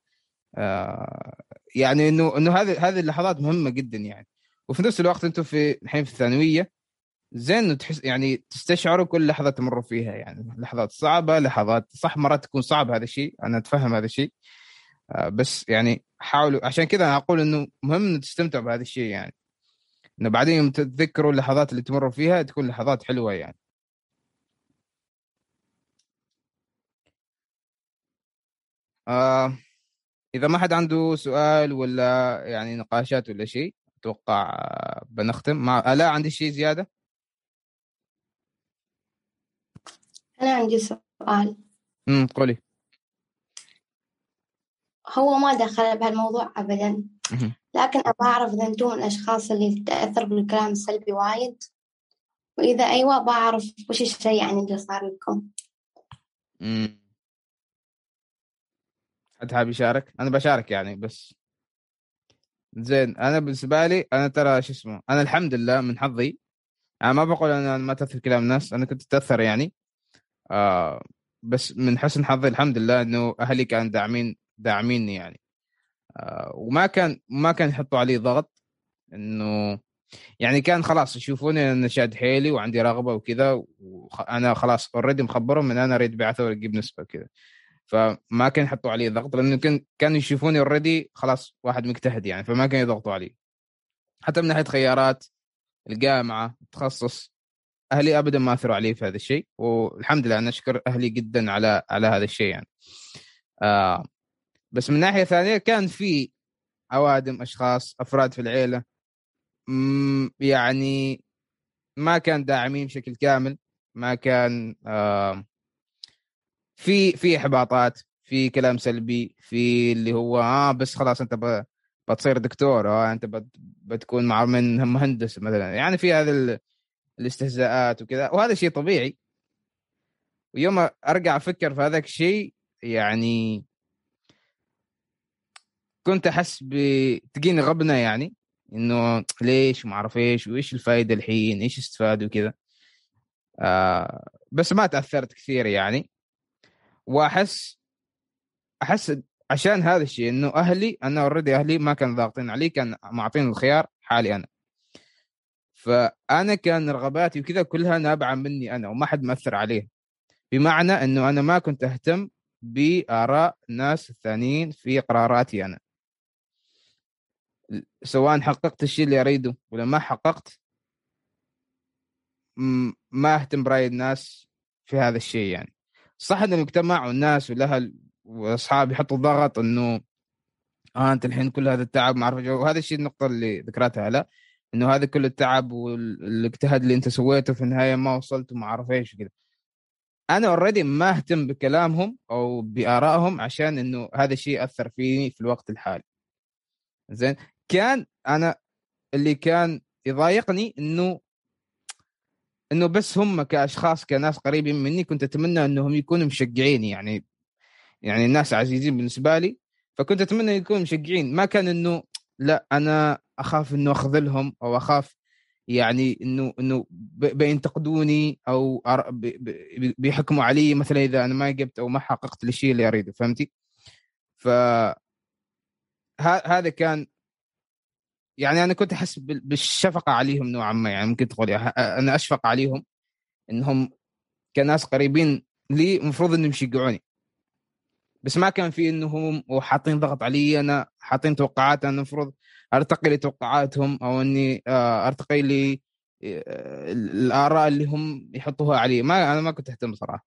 آه يعني انه إنه هذه هذه اللحظات مهمة جدا يعني. وفي نفس الوقت أنتم في الحين في الثانوية زين تحس يعني تستشعروا كل لحظة تمروا فيها يعني لحظات صعبة لحظات صح مرات تكون صعب هذا الشيء أنا أتفهم هذا الشيء. آه بس يعني حاولوا عشان كذا أنا أقول إنه مهم إنه تستمتعوا بهذا الشيء يعني. إنه بعدين يوم تتذكروا اللحظات اللي تمروا فيها تكون لحظات حلوة يعني. آه إذا ما حد عنده سؤال ولا يعني نقاشات ولا شيء أتوقع آه، بنختم. مع لا عندي شيء زيادة؟ أنا عندي سؤال. امم قولي. هو ما دخل بهالموضوع ابدا لكن أبغى أعرف اذا أنتم من الأشخاص اللي تتاثر بالكلام السلبي وايد. وإذا أيوه بعرف وش الشيء يعني اللي صار لكم. امم حد حابب يشارك؟ أنا بشارك يعني بس. زين أنا بالنسبة لي أنا ترى شو اسمه أنا الحمد لله من حظي أنا ما بقول أنا ما تأثر كلام الناس أنا كنت أتأثر يعني. آه بس من حسن حظي الحمد لله إنه أهلي كانوا داعمين داعميني يعني. آه وما كان ما كان يحطوا علي ضغط إنه يعني كان خلاص يشوفوني أنا شاد حيلي وعندي رغبة وكذا وأنا خلاص already مخبرهم إن أنا اريد بعثة واجيب نسبة كذا فما كان يحطوا علي ضغط لأنه كان كانوا يشوفوني already خلاص واحد مجتهد يعني فما كانوا يضغطوا علي حتى من ناحية خيارات الجامعة التخصص أهلي ابدا ما أثروا علي في هذا الشيء والحمد لله أنا أشكر أهلي جدا على على هذا الشيء يعني. آه بس من ناحية ثانية كان في اوادم أشخاص أفراد في العيلة يعني ما كان داعمين بشكل كامل ما كان آه في في إحباطات في كلام سلبي في اللي هو آه بس خلاص أنت بتصير دكتور آه أنت بتكون مع من مهندس مثلا. يعني في هذا الاستهزاءات وكذا وهذا شيء طبيعي. ويوم أرجع أفكر في هذاك الشيء يعني كنت أحس بتجيني غبنة يعني إنه ليش ما أعرف إيش وإيش الفائده الحين إيش استفاد وكذا. آه بس ما تأثرت كثير يعني. وأحس أحس عشان هذا الشيء إنه أهلي أنا اوريدي أهلي ما كانوا ضاغطين علي كان معطين الخيار حالي أنا. فأنا كان رغباتي وكذا كلها نابعة مني أنا وما حد مأثر عليه. بمعنى إنه أنا ما كنت أهتم بآراء الناس الثانيين في قراراتي أنا. سواء حققت الشيء اللي أريده ولا ما حققت ما أهتم برأي الناس في هذا الشيء يعني. صح إن المجتمع والناس والأهل واصحاب يحطوا ضغط إنه آه أنت الحين كل هذا التعب ما أعرف وهذا الشيء النقطة اللي ذكرتها هلا إنه هذا كل التعب والاجتهاد اللي أنت سويته في النهاية ما وصلت وما أعرف إيش وكذا أنا اوريدي ما أهتم بكلامهم أو بآرائهم عشان إنه هذا الشيء اثر فيني في الوقت الحالي. زين؟ كان أنا اللي كان يضايقني إنه إنه بس هم كأشخاص كناس قريبين مني كنت أتمنى إنهم يكونوا مشجعيني يعني يعني الناس عزيزين بالنسبة لي فكنت أتمنى يكونوا مشجعين ما كان إنه لا أنا أخاف إنه أخذلهم أو أخاف يعني إنه إنه بينتقدوني أو بيحكموا علي مثلا إذا أنا ما جبت أو ما حققت الشيء اللي أريده فهمتي؟ ف هذا كان يعني أنا كنت أحس بالشفقة عليهم نوعا ما يعني ممكن تقول أنا أشفق عليهم إنهم كناس قريبين لي المفروض إنهم يشجعوني. بس ما كان في إنهم وحاطين ضغط علي أنا حاطين توقعات أنا المفروض أرتقي لتوقعاتهم أو إني آه، أرتقي ل آه، الآراء اللي هم يحطوها علي. ما أنا ما كنت أهتم صراحة.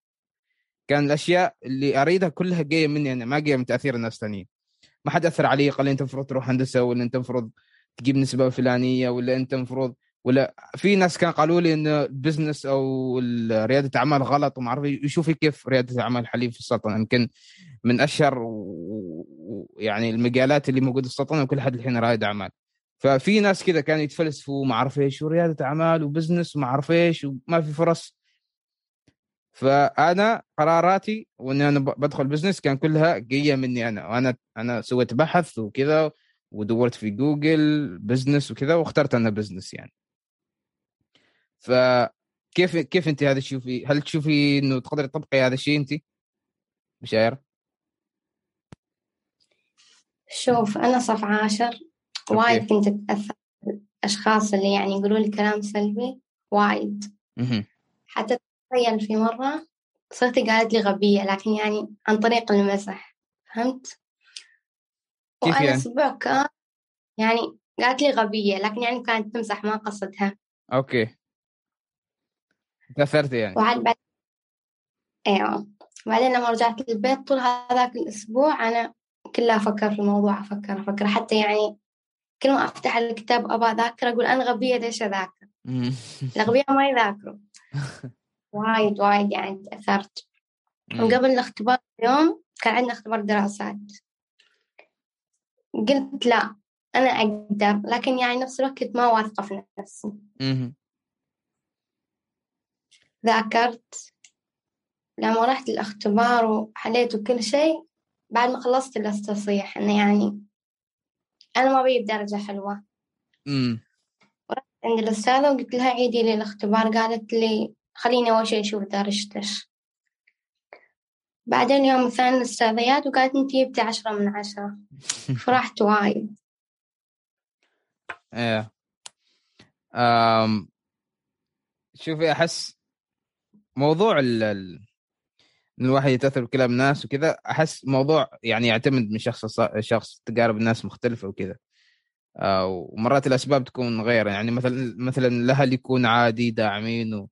كان الأشياء اللي أريدها كلها جاية مني أنا ما جاية من تأثير الناس الثانيين ما حد أثر علي قال لي أنت المفروض تروح هندسة ولا أنت المفروض تجيب نسبة فلانية ولا أنت المفروض ولا في ناس كان قالوا لي ان ال business أو ريادة أعمال غلط وما أعرف يشوفي كيف ريادة أعمال حاليا في السلطنة. يمكن من أشهر ويعني المجالات اللي موجودة في السلطنة وكل حد الحين رائد أعمال. ففي ناس كذا كانوا يتفلسفوا وما أعرف إيش وريادة أعمال و business وما أعرف إيش وما في فرص. فأنا قراراتي وإني أنا بدخل business كان كلها جاية مني أنا وأنا أنا سويت بحث وكذا ودورت في جوجل business وكذا واخترت أنا business يعني. فكيف كيف انت هذا تشوفي هل تشوفي إنه تقدري تطبقي هذا الشيء انت؟ مشاعر شوف أنا صف عاشر وايد كنت أتأثر الاشخاص اللي يعني يقولوا لي كلام سلبي وايد. حتى تخيل في مرة صرتي قالت لي غبية لكن يعني عن طريق المزح فهمت؟ كيف وأنا يعني؟ أسبوع كان يعني قالت لي غبية لكن يعني كانت تمزح ما قصدها. أوكي. تاثرتي يعني. وعاد بعد أيوه. بعدين لما رجعت البيت طول هذاك الأسبوع أنا كلها أفكر في الموضوع أفكر أفكر. حتى يعني كل ما أفتح الكتاب أبغى أذاكر أقول أنا غبية ليش أذاكر؟ الاغبياء ما يذاكروا. وايد وايد يعني تأثرت. وقبل الاختبار اليوم كان عندنا اختبار دراسات. قلت لا أنا أقدر لكن يعني نفس الوقت ما واثقة في نفسي. ذاكرت لما رحت الاختبار وحليت وكل شيء بعد ما خلصت الاستصيح إنه يعني أنا ما بجيب درجة حلوة. ورحت عند الأستاذة وقلت لها عيدي لي الاختبار قالت لي خليني أول شيء أشوف درجتش بعدين يوم الثاني الأستاذيات وقالت أنت جبتي عشرة من عشرة. فرحت وايد. إيه. أم... شوفي أحس موضوع ال... ال... الواحد يتأثر بكلام الناس وكذا أحس موضوع يعني يعتمد من شخص لشخص تقارب الناس مختلفة وكذا. آه ومرات الأسباب تكون غير يعني مثلا مثلا الأهل يكون عادي داعمين و...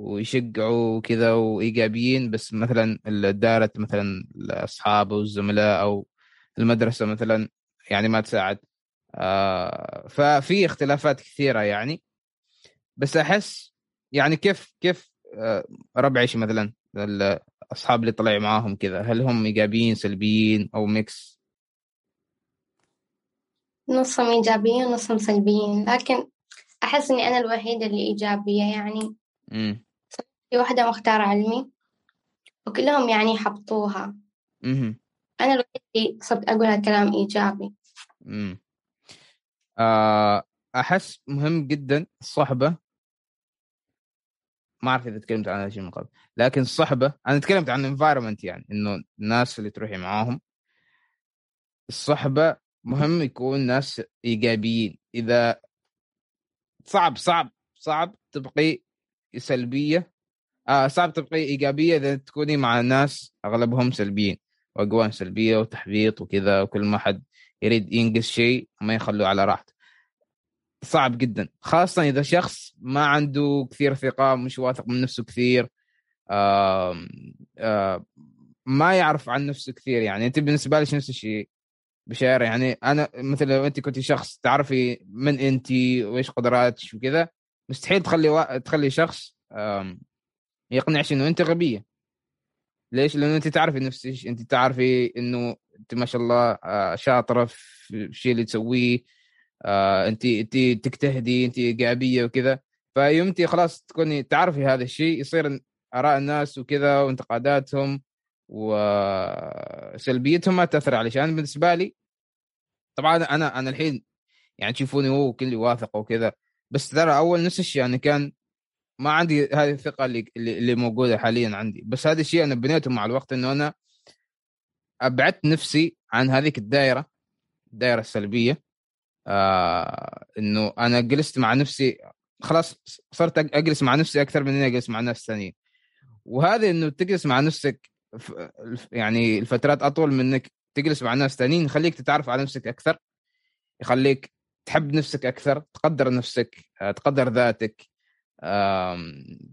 ويشجعوا وكذا وإيجابيين بس مثلا الدارة مثلا الأصحاب والزملاء أو المدرسة مثلا يعني ما تساعد. آه ففي اختلافات كثيرة يعني. بس أحس يعني كيف كيف آه ربعي مثلا الأصحاب اللي طلع معاهم كذا هل هم إيجابيين سلبيين أو ميكس؟ نصهم إيجابيين ونصهم سلبيين لكن أحس إني أنا الوحيدة اللي إيجابية يعني. امم في واحدة مختار علمي وكلهم يعني حبطوها أنا الوحيدة اللي صرت أقولها كلام إيجابي. امم آه أحس مهم جدا الصحبة. ما أعرف إذا تكلمت عن هذا الشيء من قبل. لكن الصحبة أنا تكلمت عن انفايرمنت يعني إنه الناس اللي تروحي معاهم. الصحبة مهم يكون ناس إيجابيين. إذا صعب صعب صعب تبقي سلبية آه صعب تبقي إيجابية إذا تكوني مع ناس أغلبهم سلبيين وأقوام سلبية وتحبيط وكذا وكل ما حد يريد ينقص شيء ما يخلوه على راحته. صعب جدا خاصة إذا شخص ما عنده كثير ثقة مش واثق من نفسه كثير آه آه ما يعرف عن نفسه كثير يعني. أنت بالنسبة لك نفس الشيء؟ بشار يعني أنا مثلا لو أنت كنت شخص تعرفي من أنت وإيش قدراتك وكذا مستحيل تخلي و... تخلي شخص يقنعش إنه أنت غبية. ليش؟ لأنه أنت تعرفي نفسك أنت تعرفي إنه أنت ما شاء الله آه، شاطرة في الشيء اللي تسويه آه، أنت أنت تجتهدي أنت إيجابية وكذا. فيوم أنت خلاص تكوني تعرفي هذا الشيء يصير آراء الناس وكذا وانتقاداتهم وسلبيتهم ما تأثر عليك. أنا بالنسبة لي طبعا أنا أنا الحين يعني تشوفوني هو كلي واثق وكذا. بس ترى أول نفس الشيء يعني كان ما عندي هذه الثقة اللي اللي موجودة حاليا عندي. بس هذا الشيء أنا بنيته مع الوقت إنه أنا ابعدت نفسي عن هذيك الدائره الدائره السلبية. آه إنه أنا جلست مع نفسي خلاص صرت أجلس مع نفسي أكثر من إني أجلس مع ناس ثانيين. وهذا إنه تجلس مع نفسك يعني الفترات أطول من إنك تجلس مع ناس ثانيين يخليك تتعرف على نفسك أكثر يخليك تحب نفسك أكثر تقدر نفسك آه، تقدر ذاتك.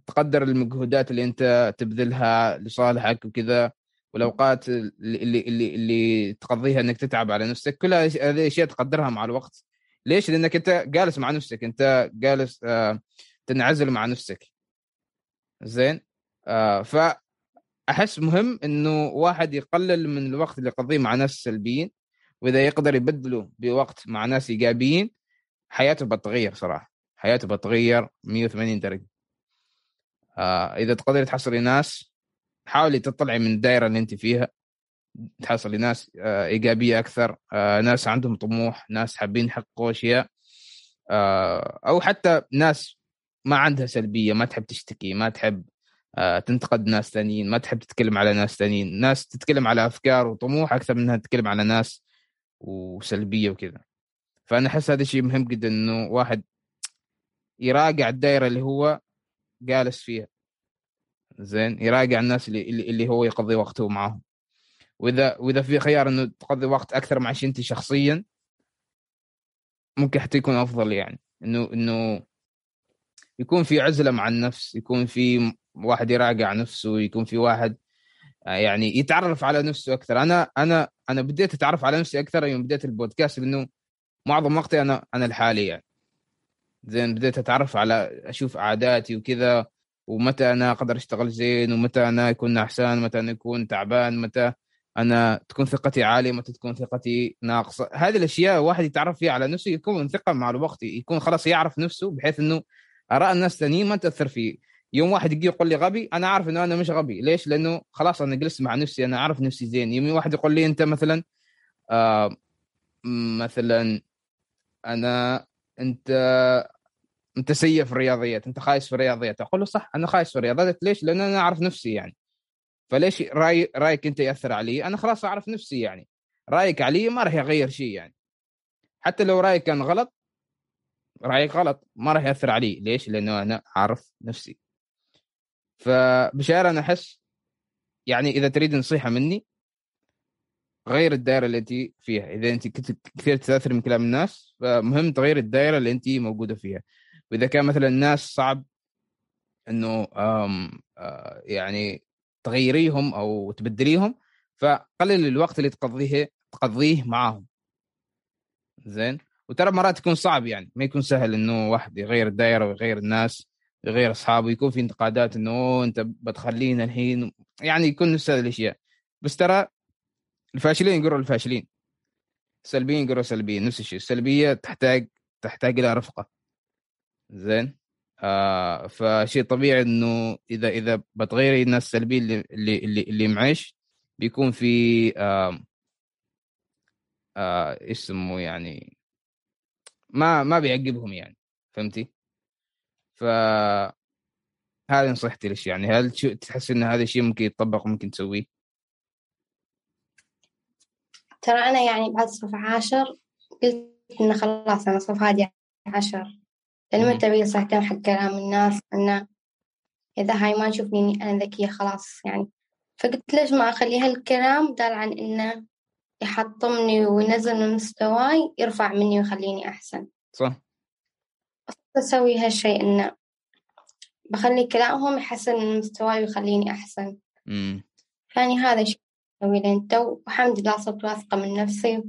تقدر المجهودات اللي أنت تبذلها لصالحك وكذا والأوقات اللي اللي اللي تقضيها إنك تتعب على نفسك كل هذه أشياء تقدرها مع الوقت. ليش؟ لأنك أنت جالس مع نفسك أنت جالس تنعزل مع نفسك. زين؟ آه، فأحس مهم إنه واحد يقلل من الوقت اللي يقضيه مع ناس سلبيين وإذا يقدر يبدله بوقت مع ناس إيجابيين حياته بتغير صراحة. حياته بتغير 180 درجة. آه إذا تقدري تحصلي ناس حاولي تطلعي من الدائرة اللي أنت فيها. تحصلي ناس آه إيجابية أكثر. آه ناس عندهم طموح ناس حابين يحققوا اشياء آه أو حتى ناس ما عندها سلبية ما تحب تشتكي ما تحب آه تنتقد ناس ثانيين ما تحب تتكلم على ناس ثانيين ناس تتكلم على أفكار وطموح أكثر من إنها تتكلم على ناس وسلبية وكذا. فأنا أحس هذا الشيء مهم جدا إنه واحد يراجع الدائره اللي هو جالس فيها. زين؟ يراجع الناس اللي اللي هو يقضي وقته معهم وإذا وإذا في خيار إنه تقضي وقت أكثر مع انت شخصيا ممكن حتى يكون أفضل يعني. إنه إنه يكون في عزلة مع النفس يكون في واحد يراجع نفسه يكون في واحد آه، يعني يتعرف على نفسه أكثر. أنا أنا أنا بديت أتعرف على نفسي أكثر يوم بديت البودكاست لأنه معظم وقتي أنا أنا لحالي يعني. زين بديت أتعرف على أشوف عاداتي وكذا ومتى أنا أقدر أشتغل زين ومتى أنا يكون نعسان متى أنا اكون تعبان متى أنا تكون ثقتي عالية متى تكون ثقتي ناقصة. هذه الأشياء واحد يتعرف فيها على نفسه يكون ثقة مع الوقت يكون خلاص يعرف نفسه بحيث إنه آراء الناس الثانيين ما تأثر فيه. يوم واحد يجي يقول لي غبي أنا عارف إنه أنا مش غبي. ليش؟ لأنه خلاص أنا جلست مع نفسي أنا أعرف نفسي زين. يوم واحد يقول لي أنت مثلا آه مثلا أنا انت انت سيء في الرياضيات انت خايس في الرياضيات. أقول له صح أنا خايس في الرياضيات. ليش؟ لأن أنا أعرف نفسي يعني. فليش راي رأيك أنت يأثر علي؟ أنا خلاص أعرف نفسي يعني. رأيك علي ما راح يغير شيء يعني. حتى لو رأيك كان غلط رأيك غلط ما راح يأثر علي. ليش؟ لأنه أنا عارف نفسي. فبشار أنا أحس يعني إذا تريد نصيحة مني غير الدائرة اللي انت فيها. إذا انت كثير تتاثر من كلام الناس فمهم تغير الدائرة اللي انت موجودة فيها. وإذا كان مثلا الناس صعب إنه آه، يعني تغيريهم أو تبدليهم فقلل الوقت اللي تقضيه تقضيه معاهم. زين؟ وترى مرات يكون صعب يعني ما يكون سهل إنه واحد يغير الدائرة ويغير الناس يغير أصحابه يكون في انتقادات إنه أنت بتخلينا الحين يعني يكون نفس هذه الأشياء. بس ترى الفاشلين يقروا الفاشلين. السلبيين يقروا سلبيين نفس الشيء. السلبية تحتاج تحتاج إلى رفقة. زين؟ آه فشيء طبيعي إنه إذا إذا بتغيري الناس السلبيين اللي اللي اللي, اللي معيش بيكون في آه آه اسمه يعني ما ما بيعقبهم يعني. فهمتي؟ ف هذه نصيحتي لك يعني. هل تحس إن هذا الشيء ممكن يتطبق وممكن تسويه؟ ترى أنا يعني بعد صف عاشر قلت إنه خلاص أنا صف هادي عشر. لأن ما تبي تهتم حق كلام الناس إنه إذا هاي ما تشوفني إني أنا ذكية خلاص يعني. فقلت ليش ما أخلي هالكلام دال عن إنه يحطمني وينزل من مستواي يرفع مني ويخليني أحسن. صح. أسوي هالشي إنه بخلي كلامهم يحسن من مستواي ويخليني أحسن. امم يعني هذا شيء أسوي لين تو والحمد لله صرت واثقة من نفسي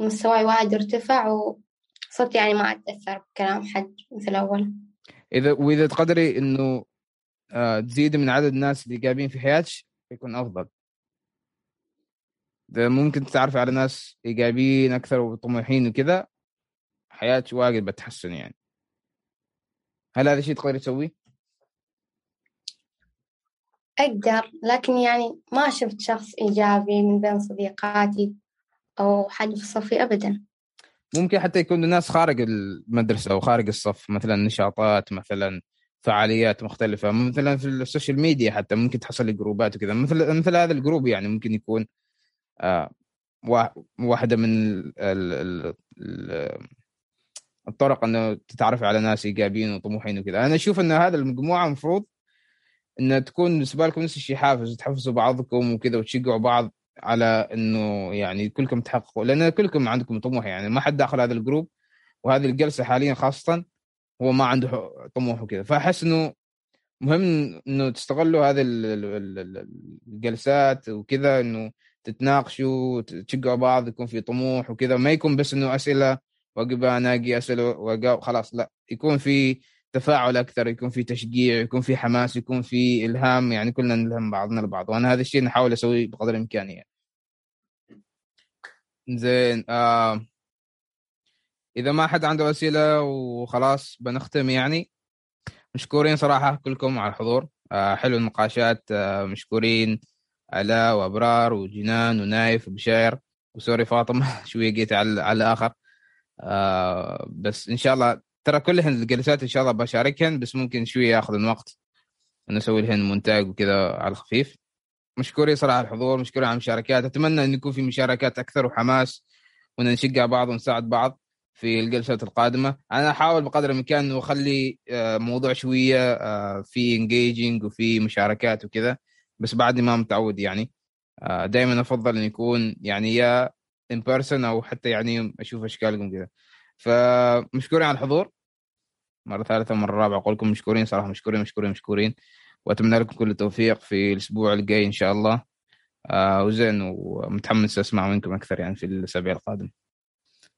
مستواي وايد ارتفع وصرت يعني ما أتأثر بكلام حد مثل أول إذا وإذا تقدري إنه آه، تزيد من عدد الناس اللي قاعدين في حياتك يكون أفضل. إذا ممكن تتعرف على ناس إيجابيين أكثر وطموحين وكذا حياتك واجد بتحسن يعني. هل هذا الشيء تقدري تسويه؟ أقدر لكن يعني ما شفت شخص إيجابي من بين صديقاتي أو حد في صفي أبدا. ممكن حتى يكون ناس خارج المدرسة أو خارج الصف مثلا نشاطات مثلا فعاليات مختلفة مثلا في ال social media حتى ممكن تحصل جروبات وكذا. مثل مثل هذا ال group يعني ممكن يكون آه واحدة من ال ال ال الطرق إنه تتعرف على ناس إيجابيين وطموحين وكذا. أنا أشوف إن هذا المجموعة المفروض انها تكون بالنسبة لكم نفس الشيء حافز تحفزوا بعضكم وكذا وتشجعوا بعض على إنه يعني كلكم تحققوا. لأن كلكم عندكم طموح يعني ما حد داخل هذا ال group وهذه الجلسة حاليا خاصة هو ما عنده طموح وكذا. فأحس إنه مهم إنه تستغلوا هذه الجلسات وكذا إنه تتناقشوا تشجعوا بعض يكون في طموح وكذا. ما يكون بس إنه أسئلة واجب اناقي أسئلة واجاوب خلاص لا. يكون في تفاعل أكثر يكون في تشجيع يكون في حماس يكون في إلهام يعني كلنا نلهم بعضنا البعض. وأنا هذا الشيء نحاول أسويه بقدر الامكان يعني. زين آه إذا ما حد عنده أسئلة وخلاص بنختم يعني مشكورين صراحة كلكم على الحضور. آه حلو النقاشات آه مشكورين. علاء وأبرار وجنان ونايف وبشاير وسوري فاطمة شوية جيت على على الآخر. آه بس إن شاء الله ترى كلهن الجلسات إن شاء الله بشاركهن بس ممكن شوية ياخذ وقت نسوي لهن مونتاج وكذا على الخفيف. مشكورين صراحة على الحضور مشكورين على المشاركات. أتمنى إن يكون في مشاركات أكثر وحماس ونشجع بعض ونساعد بعض في الجلسات القادمة. أنا أحاول بقدر الإمكان إنه أخلي آه، موضوع شوية آه، في engaging وفي مشاركات وكذا بس بعدني ما متعود يعني. آه، دائما أفضل انه يكون يعني يا in person أو حتى يعني أشوف أشكالكم كذا فمشكورين على الحضور. مرة ثالثة ومرة رابعة. أقول لكم مشكورين صراحة مشكورين مشكورين مشكورين. وأتمنى لكم كل التوفيق في الأسبوع الجاي إن شاء الله. آه وزين ومتحمس أسمع منكم أكثر يعني في الأسابيع القادمة.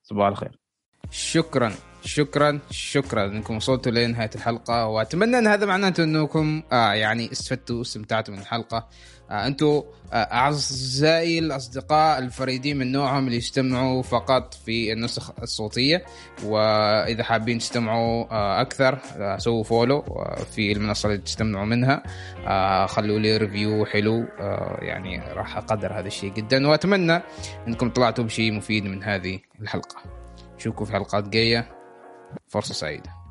صباح الخير. شكرا شكرا شكرا. إنكم وصلتوا لنهايه الحلقة وأتمنى إن هذا معناته إنكم آه يعني استفدتوا واستمتعتوا من الحلقة. آه أنتم آه أعزائي الأصدقاء الفريدين من نوعهم اللي يستمعوا فقط في النسخ الصوتية. وإذا حابين تستمعوا آه أكثر آه سووا فولو آه في المنصة اللي تستمعوا منها. آه خلوا لي ريفيو حلو آه يعني راح أقدر هذا الشيء جدا. وأتمنى إنكم طلعتوا بشيء مفيد من هذه الحلقة. نشوفكم في حلقات جاية. فرصة سعيدة.